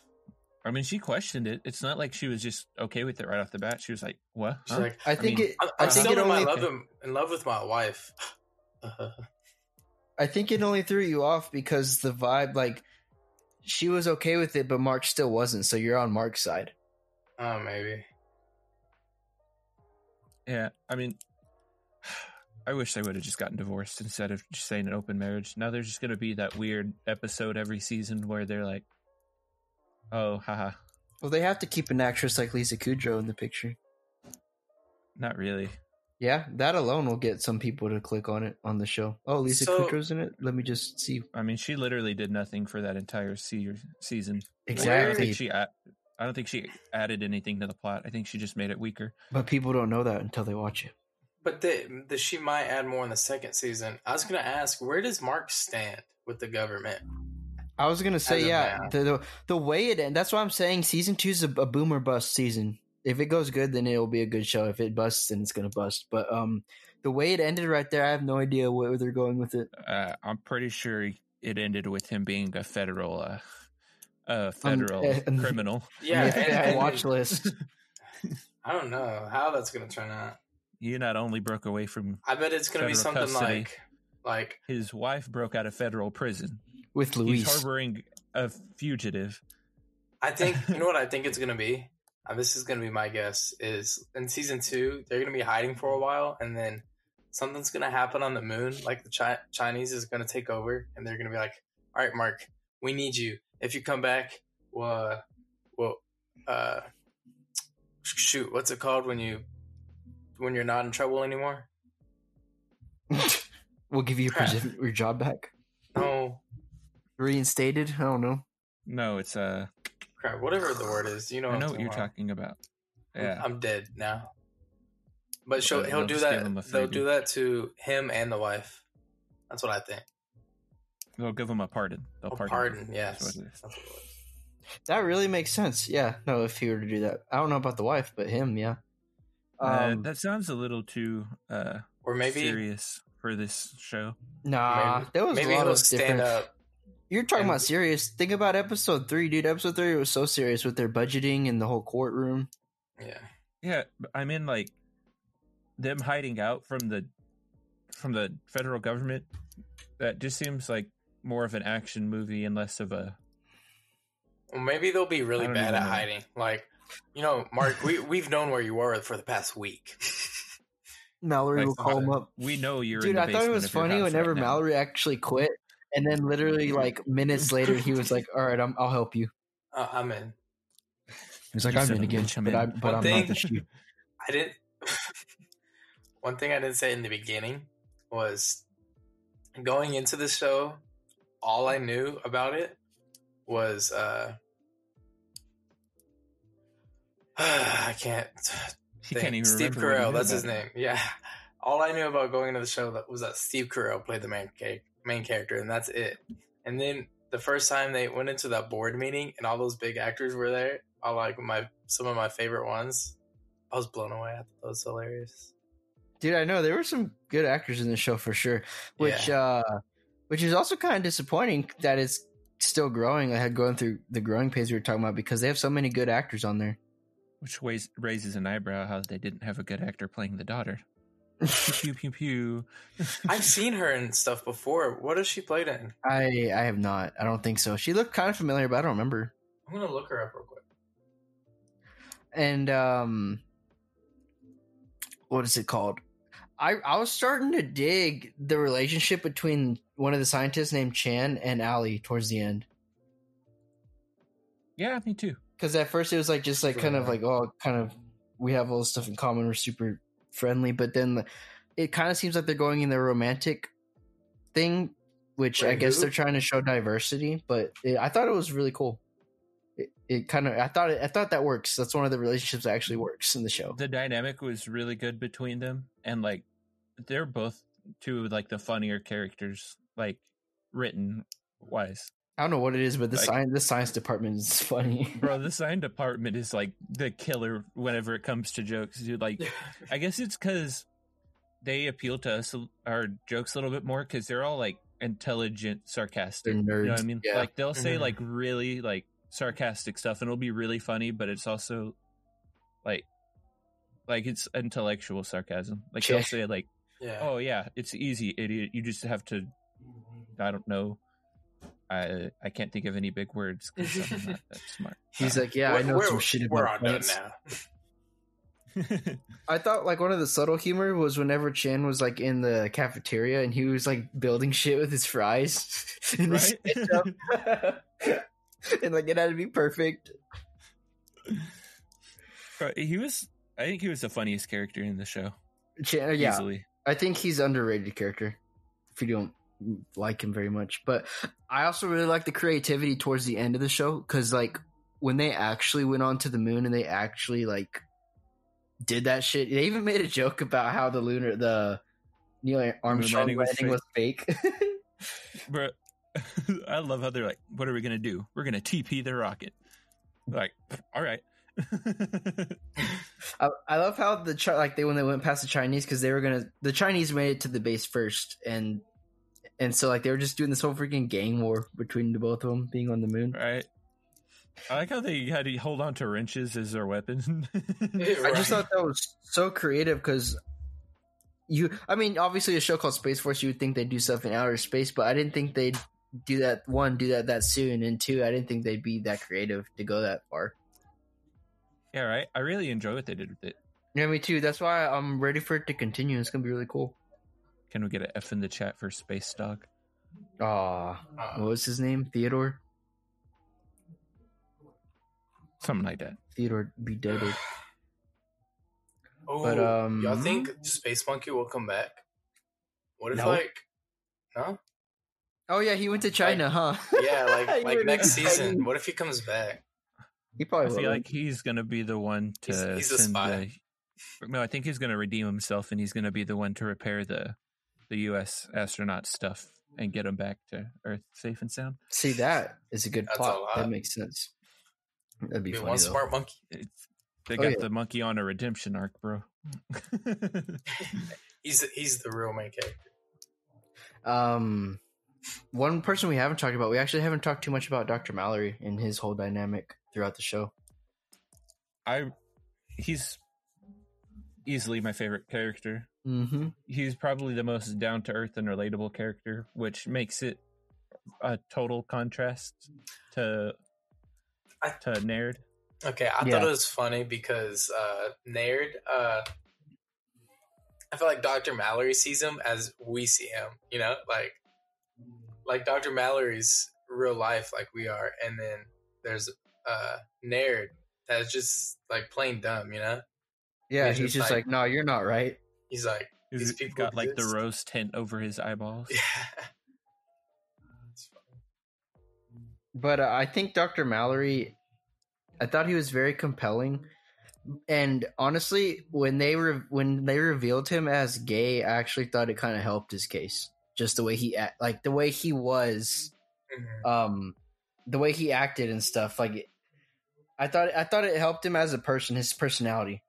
I mean, she questioned it. It's not like she was just okay with it right off the bat. She was like, "What?" She's Huh? like, I think mean, it. I'm, I I'm think still it in, my love in, in love with my wife. I think it only threw you off because the vibe, like, she was okay with it, but Mark still wasn't. So you're on Mark's side. oh, maybe. Yeah, I mean, I wish they would have just gotten divorced instead of just saying an open marriage. Now there's just going to be that weird episode every season where they're like, "Oh, haha." Well, they have to keep an actress like Lisa Kudrow in the picture. Not really. Yeah, that alone will get some people to click on it on the show. Oh, Lisa So- Kudrow's in it. Let me just see. I mean, she literally did nothing for that entire se- season. Exactly. she. A- I don't think she added anything to the plot. I think she just made it weaker. But people don't know that until they watch it. But the, the she might add more in the second season. I was gonna ask, where does Mark stand with the government? I was gonna say, yeah, the, the the way it ended, that's why I'm saying season two is a, a boomer bust season. If it goes good, then it'll be a good show. If it busts, then it's gonna bust. But um, the way it ended right there, I have no idea where they're going with it. Uh, I'm pretty sure it ended with him being a federal, uh, a federal um, criminal. Yeah, Yeah, and- and- watch list. I don't know how that's gonna turn out. He not only broke away from I bet it's gonna be something custody. like like his wife, broke out of federal prison. with He's harboring a fugitive. I think you know what I think it's gonna be. Uh, this is gonna be my guess. Is in season two they're gonna be hiding for a while, and then something's gonna happen on the moon. Like the Chi- Chinese is gonna take over, and they're gonna be like, "All right, Mark, we need you. If you come back, well, uh, well, uh, shoot, what's it called when you when you're not in trouble anymore? we'll give you your, Crap. your job back, No, reinstated. I don't know. No, it's uh, crap, whatever the word is. You know, I know what you're about. talking about. I'm- Yeah, I'm dead now. But she'll, he'll do just give him a that. They'll do that to him and the wife. That's what I think. They'll give him a pardon. They'll A pardon. pardon, yes. That's what it is. That's what it was. That really makes sense. Yeah, no, if he were to do that, I don't know about the wife, but him, yeah. Uh, Um, that sounds a little too uh, Or maybe serious for this show. nah, maybe, there was maybe a lot he'll of stand different. up. You're talking and- about serious. Think about episode three, dude. Episode three was so serious with their budgeting and the whole courtroom. Yeah. Yeah, I mean like them hiding out from the from the federal government. That just seems like more of an action movie and less of a. Well, maybe they'll be really bad at know. hiding. Like, you know, Mark, we we've known where you were for the past week. Mallory Like, will call him up. We know you're. in Dude, the I thought it was funny whenever right. Mallory actually quit, and then literally like minutes later, he was like, "All right, I'm, I'll help you." uh, I'm in. He was like, You "I'm in a again, bitch, I'm but in." I'm but I'm thing- not the shoe." I didn't. one thing I didn't say in the beginning was going into the show. All I knew about it was uh I can't. He think. can't even Steve remember what Carell. That's his name. Yeah. All I knew about going into the show that was that Steve Carell played the main ca- main character, and that's it. And then the first time they went into that board meeting, and all those big actors were there, all like my some of my favorite ones. I was blown away. I thought that was hilarious. Dude, I know there were some good actors in the show for sure. Which uh which is also kind of disappointing that it's still growing. I had going through the growing pains we were talking about because they have so many good actors on there. Which weighs, raises an eyebrow how they didn't have a good actor playing the daughter. pew pew pew. I've seen her in stuff before. What has she played in? I I have not. I don't think so. She looked kind of familiar, but I don't remember. I'm gonna look her up real quick. And um what is it called? I I was starting to dig the relationship between one of the scientists named Chan and Ali towards the end. yeah, me too. Because at first it was like just like kind of like oh kind of we have all this stuff in common. We're super friendly, but then it kind of seems like they're going in the romantic thing, which I guess who? they're trying to show diversity. But it, I thought it was really cool. It, it kind of I thought it, I thought that works. That's one of the relationships that actually works in the show. The dynamic was really good between them, and like they're both two of like the funnier characters, like written wise. I don't know what it is, but the Like- science the science department is funny. Bro, the science department is like the killer whenever it comes to jokes, dude. Like, I guess it's because they appeal to us, our jokes a little bit more because they're all like intelligent, sarcastic. You know what I mean? yeah. Like they'll say Mhm. like really like sarcastic stuff, and it'll be really funny, but it's also like like it's intellectual sarcasm. Like they'll say like, Yeah. "Oh yeah, it's easy, idiot. You just have to." I don't know. I I can't think of any big words because I'm not that smart. He's like, yeah, I We're- know some shit We're about all plants. now. I thought like one of the subtle humor was whenever Chan was like in the cafeteria and he was like building shit with his fries, and, Right? and like it had to be perfect. He was. I think he was the funniest character in the show. Chan, yeah, Easily. I think he's underrated character. If you don't like him very much, but I also really like the creativity towards the end of the show because like when they actually went on to the moon and they actually like did that shit. They even made a joke about how the lunar the Neil Armstrong landing was landing was fake. Bro, I love how they're like, "What are we gonna do? We're gonna TP the rocket." Like, all right. I, I love how the like they when they went past the Chinese because they were gonna the Chinese made it to the base first and and so like they were just doing this whole freaking gang war between the both of them being on the moon. right. I like how they had to hold on to wrenches as their weapon. I just thought that was so creative because you I mean obviously a show called Space Force you would think they'd do stuff in outer space but I didn't think they'd do that one do that that soon and two I didn't think they'd be that creative to go that far. yeah, right. I really enjoy what they did with it. Yeah, me too. That's why I'm ready for it to continue. It's gonna be really cool. Can we get an F in the chat for Space Dog? Ah, Uh, what was his name? Theodore. Something like that. Theodore be deaded. oh, but, um, y'all think Space Monkey will come back? What if No. like, no? Oh yeah, he went to China, huh? Yeah, like like next season. China. What if he comes back? He I probably feel will. like he's gonna be the one to He's- he's a send spy. the. No, I think he's gonna redeem himself, and he's gonna be the one to repair the, the U.S. astronaut stuff and get them back to Earth safe and sound. See, that is a good That's a plot. lot. That makes sense. That'd be Be funny one though. smart monkey. It's They Oh, got yeah. the monkey on a redemption arc, bro. He's he's the real main character. Um, one person we haven't talked about. We actually haven't talked too much about Dr. Mallory and his whole dynamic throughout the show. I he's easily my favorite character. Mm-hmm. He's probably the most down to earth and relatable character, which makes it a total contrast to I- to Naird. Okay, I Yeah. thought it was funny because uh Naird, uh I feel like Dr. Mallory sees him as we see him, you know, like like Dr. Mallory's real life like we are, and then there's uh Naird that's just like plain dumb, you know? Yeah, He's he's, just just like- like, no, you're not right. He's like He's These people got like the exist. rose tint over his eyeballs. Yeah. But uh, I think Dr. Mallory, I thought he was very compelling. And honestly, when they re- when they revealed him as gay, I actually thought it kind of helped his case. Just the way he act, like the way he was, Mhm. um, the way he acted and stuff. Like, I thought I thought it helped him as a person, his personality.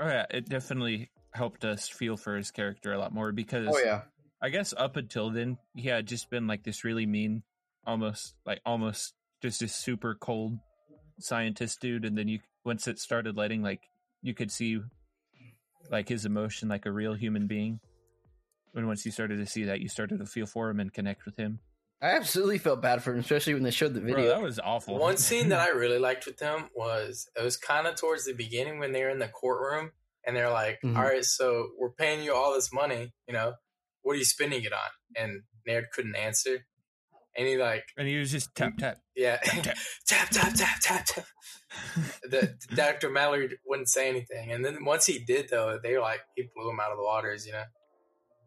Oh yeah, it definitely helped us feel for his character a lot more because Oh yeah, I guess up until then he had just been like this really mean, almost like almost just this super cold scientist dude, and then you once it started letting like you could see like his emotion like a real human being. and once you started to see that, you started to feel for him and connect with him. I absolutely felt bad for him, especially when they showed the Bro, video. that was awful. One scene that I really liked with them was it was kind of towards the beginning when they were in the courtroom and they're like, Mhm. "All right, so we're paying you all this money, you know, what are you spending it on?" And Naird couldn't answer, and he like, and he was just tap tap. yeah, Tap, tap tap tap tap tap. The Dr. Mallory wouldn't say anything, and then once he did, though, they were like he blew him out of the waters, you know.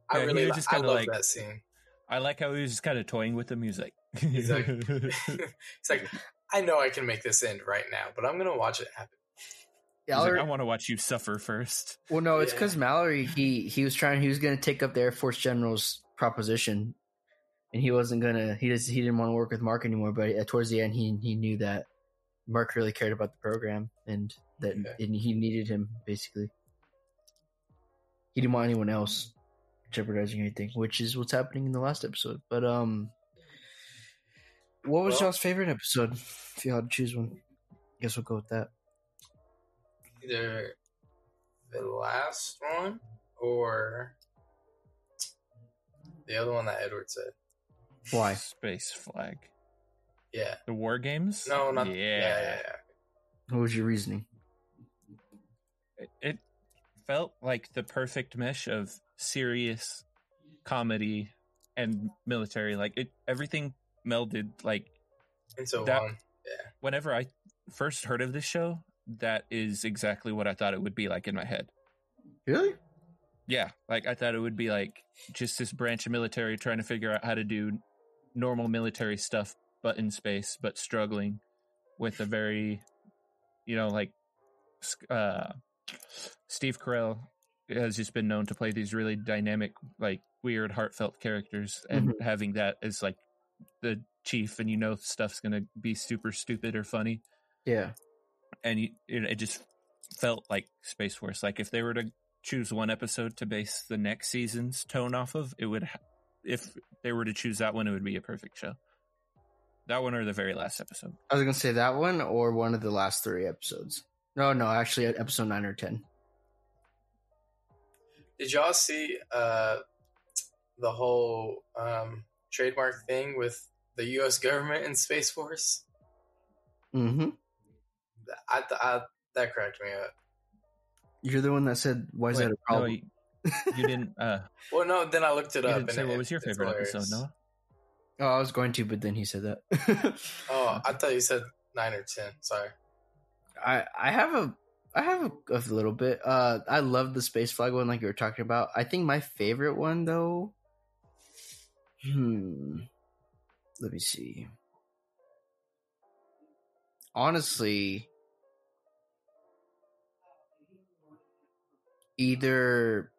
I Yeah, he really, just I kinda love like- that scene. I like how he was just kind of toying with the music. was like, He's like- It's like I know I can make this end right now, but I'm gonna watch it happen. He's like, I want to watch you suffer first. Well, no, it's Yeah. because Mallory he he was trying he was going to take up the Air Force General's proposition, and he wasn't gonna he just he didn't want to work with Mark anymore. But uh, towards the end, he he knew that Mark really cared about the program and that Okay. and he needed him basically. He didn't want anyone else jeopardizing anything, which is what's happening in the last episode. But um, what was Well- y'all's favorite episode? If you had to choose one, I guess we'll go with that. Either the last one or the other one that Edward said. Why? Space flag. Yeah. The war games? No, not yeah. yeah. yeah, yeah, yeah. What was your reasoning? It, it felt like the perfect mesh of serious comedy and military. Like it, everything melded. Like And so That- on. whenever I first heard of this show, that is exactly what I thought it would be like in my head. Really? Yeah, like I thought it would be like just this branch of military trying to figure out how to do normal military stuff, but in space, but struggling with a very, you know, like uh, Steve Carell has just been known to play these really dynamic, like weird, heartfelt characters, and mm-hmm. having that as like the chief, and you know stuff's gonna be super stupid or funny, Yeah. and you, it, it just felt like Space Force. Like if they were to choose one episode to base the next season's tone off of, it would. Ha- if they were to choose that one, it would be a perfect show. That one or the very last episode. I was gonna say that one or one of the last three episodes. No, no, actually, episode nine or ten. Did y'all see uh the whole um trademark thing with the US government and Space Force? Mm-hmm. I, I that cracked me up. You're the one that said, "Why is Wait, that a no, problem?" you, you didn't. Uh, Well, no, then I looked it you up. didn't and say it- what was your favorite hilarious. episode, Noah. oh, I was going to, but then he said that. Oh, I thought you said nine or ten. Sorry. I I have a I have a, a little bit. Uh, I love the space flag one, like you were talking about. I think my favorite one though. Hmm. Let me see. Honestly, either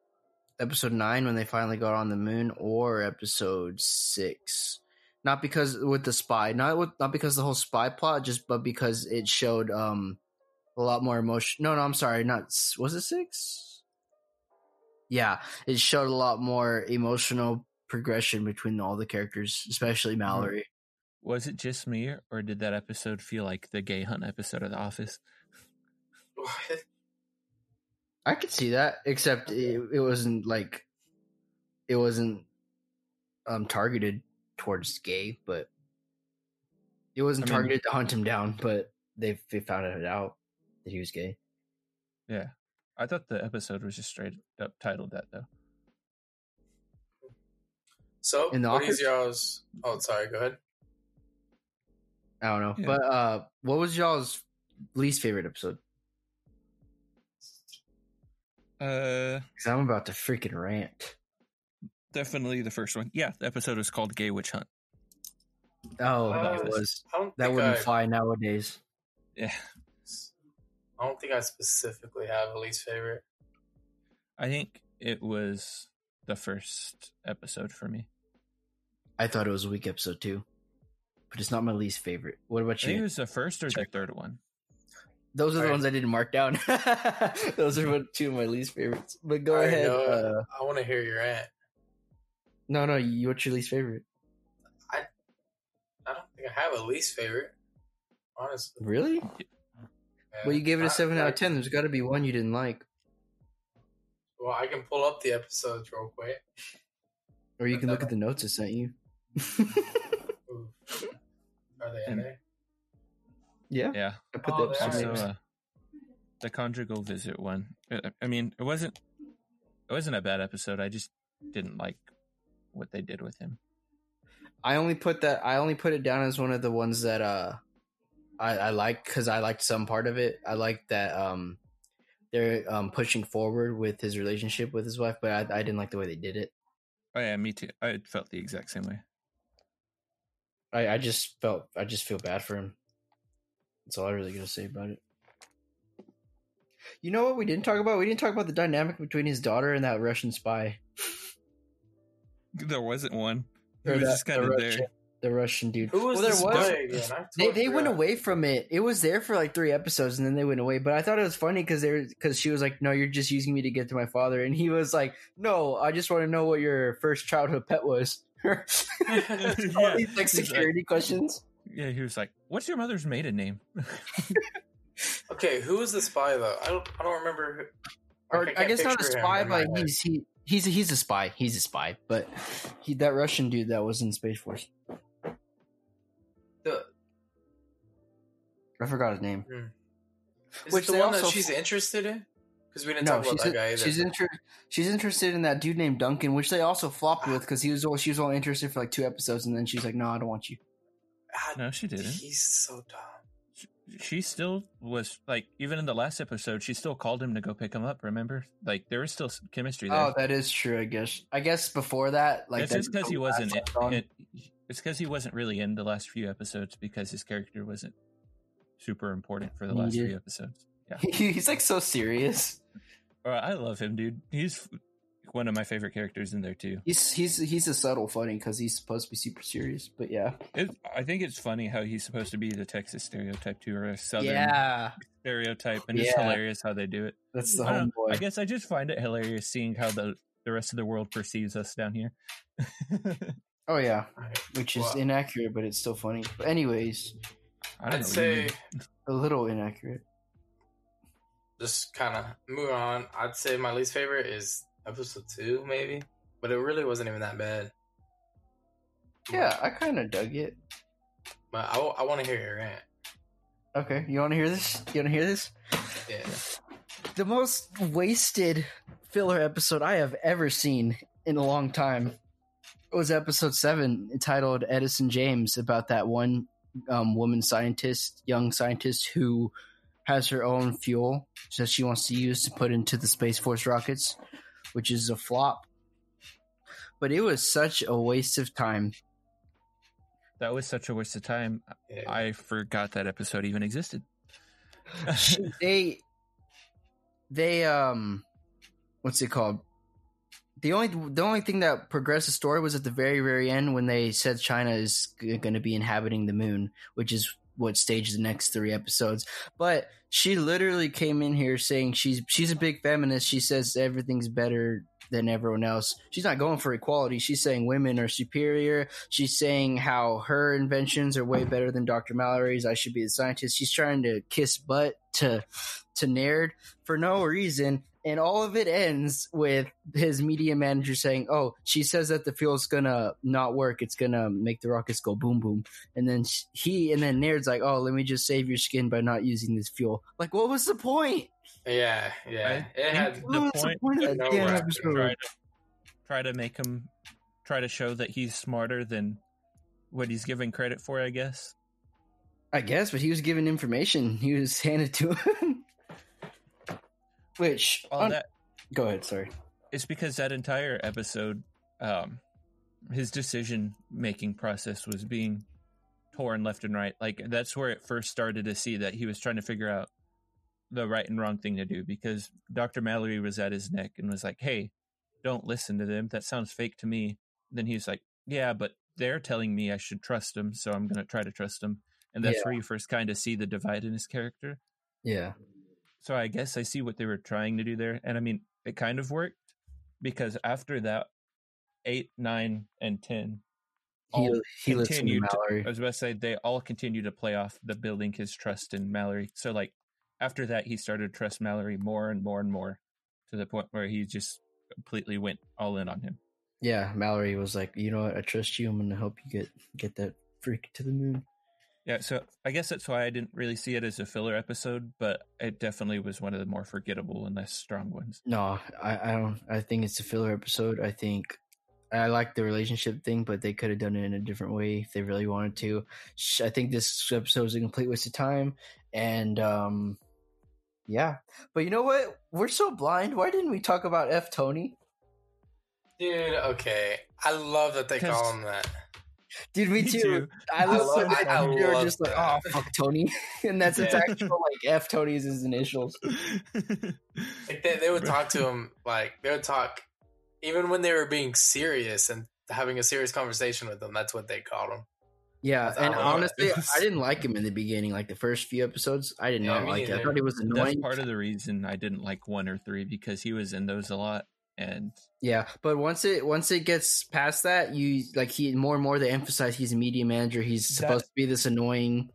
episode nine when they finally got on the moon, or episode six. Not because with the spy, not with, not because the whole spy plot, just but because it showed um a lot more emotion. No, no, I'm sorry, not was it six? Yeah, it showed a lot more emotional progression between all the characters, especially Mallory. Was it just me, or did that episode feel like the gay hunt episode of The Office? I could see that, except it, it wasn't like it wasn't um targeted towards gay, but it wasn't I mean- targeted to hunt him down. But they they found it out that he was gay. Yeah, I thought the episode was just straight up titled that though. So, In the what is office? y'all's? Oh, sorry. Go ahead. I don't know, Yeah. but uh, what was y'all's least favorite episode? Uh, Because I'm about to freaking rant. definitely the first one. Yeah, the episode was called "Gay Witch Hunt." Oh, Uh, it was that wouldn't I, fly nowadays. Yeah, I don't think I specifically have a least favorite. I think it was the first episode for me. I thought it was a weak episode too, but it's not my least favorite. What about I think it you? was the first or the third one. Those are the Alright. ones I didn't mark down. Those are two of my least favorites. But go All right, ahead. Noah, Uh, I want to hear your rant. no, no, you, what's your least favorite? I don't think I have a least favorite. Honestly. Really? Yeah. Well, you gave it a I- seven out of ten. There's got to be one you didn't like, Well, I can pull up the episodes real quick. or you can look at the notes I sent you. Are they in there? yeah, Yeah. I put Oh, the they episode. Also, names. uh, the conjugal visit one. I mean, it wasn't. It wasn't a bad episode. I just didn't like what they did with him. I only put that. I only put it down as one of the ones that uh, I, I like because I liked some part of it. I like that um, they're um pushing forward with his relationship with his wife, but I, I didn't like the way they did it. Oh yeah, me too. I felt the exact same way. I, I just felt I just feel bad for him. That's all I really got to say about it. You know what we didn't talk about? We didn't talk about the dynamic between his daughter and that Russian spy. There wasn't one. He Or was that- just kind of Russian- there. The Russian dude. Who was well, the there was. spy again? They they went forgot. away from it. It was there for like three episodes, and then they went away. But I thought it was funny because they because she was like, "No, you're just using me to get to my father," and he was like, "No, I just want to know what your first childhood pet was." All Yeah, these like he's like- security questions. Yeah, he was like, "What's your mother's maiden name?" Okay, who was the spy though? I don't. I don't remember. Who, or can't I guess not a spy, but head. he's he he's a, he's a spy. He's a spy, but he that Russian dude that was in Space Force. The, I forgot his name. is Which it the they one that also- she's interested in? Because we didn't No, talk about that guy either. she's inter- she's interested in that dude named Duncan, which they also flopped with because he was all- she was all interested for like two episodes, and then she's like, "No, I don't want you." Ah, No, she didn't. He's so dumb. She still was like, even in the last episode, she still called him to go pick him up. Remember, like there was still some chemistry there. Oh, that is true. I guess. I guess before that, like it's that- just because he wasn't. last it, it's because he wasn't really in the last few episodes because his character wasn't super important for the last few episodes. Yeah, He's like so serious. I love him, dude. He's one of my favorite characters in there too. He's he's he's a subtle funny because he's supposed to be super serious, but yeah, It, I think it's funny how he's supposed to be the Texas stereotype too, or a Southern yeah, stereotype, and it's hilarious how they do it. that's the I, don't I guess I just find it hilarious seeing how the the rest of the world perceives us down here. Oh yeah, Alright, which is well, uh, inaccurate, but it's still funny. But anyways, I I'd say a little inaccurate. just kind of move on. I'd say my least favorite is episode two, maybe, but it really wasn't even that bad. Yeah, I kind of dug it. But I, want to hear your rant. Okay, you want to hear this? You want to hear this? Yeah. The most wasted filler episode I have ever seen in a long time was episode seven, entitled Edison Jaymes, about that one um, woman scientist, young scientist who has her own fuel that she wants to use to put into the Space Force rockets, which is a flop. But it was such a waste of time. that was such a waste of time. yeah. I forgot that episode even existed. They they um what's it called the only the only thing that progressed the story was at the very very end when they said china is going to be inhabiting the moon which is what stage the next three episodes. But she literally came in here saying she's she's a big feminist. She says everything's better than everyone else. She's not going for equality. She's saying women are superior. She's saying how her inventions are way better than Dr. Mallory's. I should be the scientist. She's trying to kiss butt to to Naird for no reason. And all of it ends with his media manager saying, "Oh, she says that the fuel's gonna not work. It's gonna make the rockets go boom boom." And then he and then Naird's like, "Oh, let me just save your skin by not using this fuel." Like, what was the point? Yeah, yeah. I It had think What was the point point of no that damn rap. episode? try to try to make him try to show that he's smarter than what he's given credit for. I guess. I guess, but he was given information. He was handed to him. Which, All un- that go ahead. Sorry. it's because that entire episode, um, his decision making process was being torn left and right. Like that's where it first started to see that he was trying to figure out the right and wrong thing to do because Dr. Mallory was at his neck and was like, Hey, don't listen to them. That sounds fake to me. Then he was like, Yeah, but they're telling me I should trust them, so I'm gonna try to trust them. And that's Yeah. where you first kind of see the divide in his character. Yeah. So I guess I see what they were trying to do there. And I mean, it kind of worked because after that, eight, nine, and 10, He, all he continued to- Mallory. I was about to say, they all continue to play off the building his trust in Mallory. So, like, after that, he started to trust Mallory more and more and more to the point where he just completely went all in on him. yeah, Mallory was like, you know what? I trust you. I'm going to help you get get that freak to the moon. Yeah, so I guess that's why I didn't really see it as a filler episode, but it definitely was one of the more forgettable and less strong ones. No, I, I don't. I think it's a filler episode. I think I like the relationship thing, but they could have done it in a different way if they really wanted to. I think this episode was a complete waste of time, and um, yeah. But you know what? We're so blind. Why didn't we talk about F Tony? Dude, okay. I love that they call him that. Dude, me, Me too. too. I I listened love- to I it. We were love just like, oh fuck Tony, and that's its Yeah. actual like F Tony's his initials. Like they, they would talk to him like they would talk even when they were being serious and having a serious conversation with them. That's what they called him. Yeah, That's and honestly, I didn't like him in the beginning. Like the first few episodes, I did Yeah, not me like it. I thought he was That's annoying. part of the reason I didn't like one or three because he was in those a lot. And Yeah, but once it once it gets past that, you like he more and more they emphasize he's a media manager. He's supposed to be this annoying.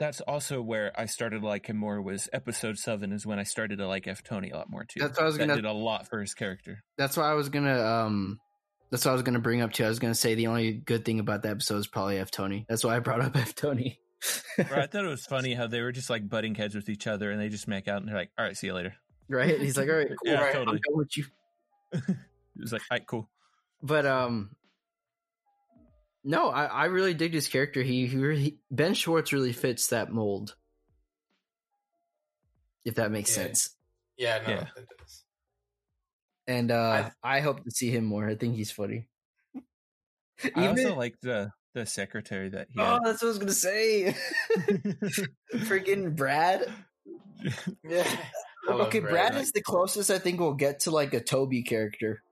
that's also where I started to like him more. Was episode seven is when I started to like F Tony a lot more too. That's what I was that gonna- did a lot for his character. That's why I was gonna um. That's what I was gonna bring up too. I was gonna say the only good thing about that episode is probably F Tony. That's why I brought up F Tony. Right, I thought it was funny how they were just like butting heads with each other and they just make out and they're like, "All right, see you later." right? He's like, all right, cool, Yeah, right, I'm totally. done with you. It was like, "All right, cool." But um, no, I, I really dig his character. He, he, really, Ben Schwartz really fits that mold. If that makes Yeah. sense. Yeah, no, Yeah. it does. And uh, I, hope to see him more. I think he's funny. I also like the the secretary that he oh, had. that's what I was gonna say. Freaking Brad. Yeah. I love okay, Brad, Brad. is the closest I think we'll get to like a Toby character.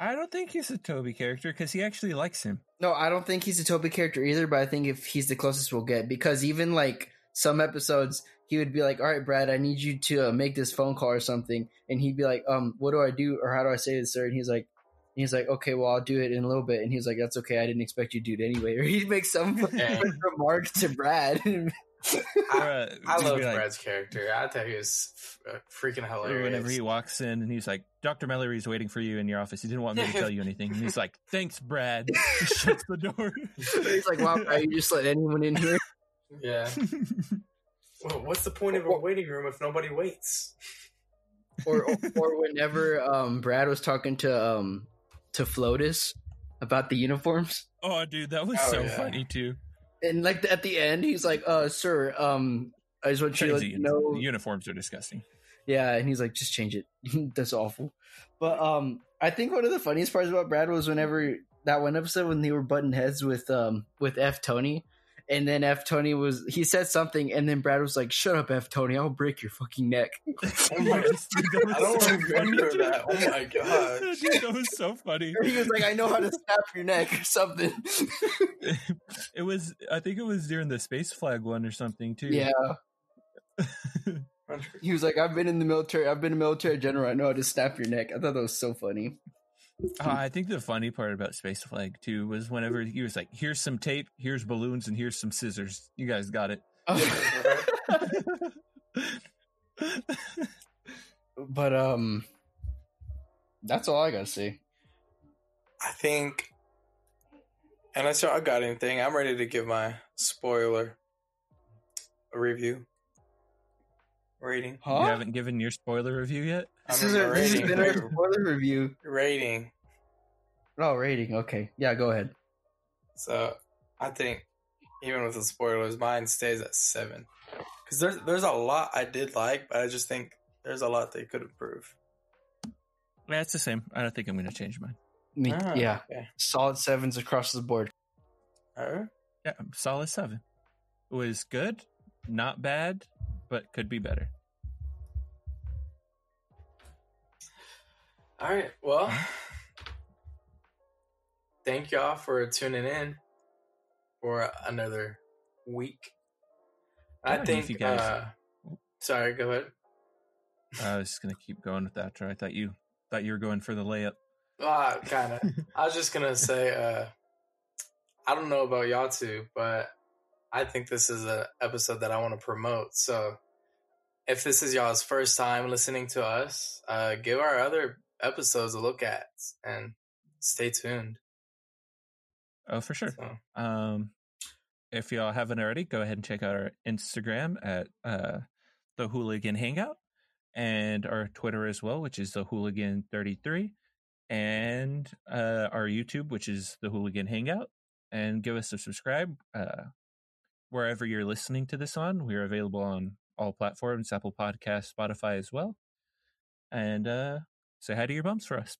I don't think he's a Toby character because he actually likes him. No, I don't think he's a Toby character either, but I think if he's the closest we'll get, because even like some episodes, he would be like, "All right, Brad, I need you to uh, make this phone call or something," and he'd be like, "Um, what do I do or how do I say this, sir?" And he's like, "He's like, okay, well, I'll do it in a little bit," and he's like, "That's okay, I didn't expect you to do it anyway," or he'd make some Yeah. remark to Brad. I, I love like- Brad's character. I thought he was f- uh, freaking hilarious. whenever he walks in and he's like, Dr. Mallory's waiting for you in your office. He didn't want me to tell you anything. And he's like, Thanks, Brad. He shuts the door. he's like, "Wow, Brad, you just let anyone in here?" Yeah. Well, what's the point of a waiting room if nobody waits? or or whenever um Brad was talking to um to Flotus about the uniforms. oh, dude, that was Oh, so yeah. funny, too. And like at the end, he's like, "Uh, sir, um, I just want you to Change let you uniform. know." The uniforms are disgusting. Yeah, and he's like, "Just change it." That's awful. But um, I think one of the funniest parts about Brad was whenever that one episode when they were butting heads with um with F Tony, and then F Tony was he said something, and then Brad was like, "Shut up, F Tony, I'll break your fucking neck." Oh my Yes, dude, that was I don't so remember funny. that. Oh my god. Dude, that was so funny. he was like, "I know how to snap your neck" or something. it was I think it was during the space flag one or something too. yeah, he was like, "I've been in the military. I've been a military general. I know how to snap your neck." I thought that was so funny. Uh, I think the funny part about Space Flag too was whenever he was like, "Here's some tape, here's balloons, and here's some scissors. You guys got it." but um, that's all I gotta say. I think, and unless y'all got anything, I'm ready to give my spoiler review rating. Huh? You haven't given your spoiler review yet. This is in a this has rating. been our spoiler review. rating. Oh, rating. Okay, yeah, go ahead. So I think even with the spoilers, mine stays at seven. Because there's there's a lot I did like, but I just think there's a lot they could improve. Yeah, it's the same. I don't think I'm going to change mine. Me, Ah, yeah, okay. solid sevens across the board. Alright. Yeah, solid seven. It was good, not bad, but could be better. All right. Well, thank y'all for tuning in for another week. Yeah, I think. you guys- uh, sorry, go ahead. I was just going to keep going with that. I thought you thought you were going for the layup. Ah, kind of. I was just gonna say, uh, I don't know about y'all two, but I think this is an episode that I want to promote. So, if this is y'all's first time listening to us, uh, give our other episodes to look at and stay tuned. Oh, for sure. So, Um, if y'all haven't already, go ahead and check out our Instagram at uh, the Hooligan Hangout and our Twitter as well, which is the Hooligan thirty three, and uh, our YouTube, which is the Hooligan Hangout. And give us a subscribe uh, wherever you're listening to this on. We're available on all platforms, Apple Podcasts, Spotify as well. And uh, say how do your bums for us.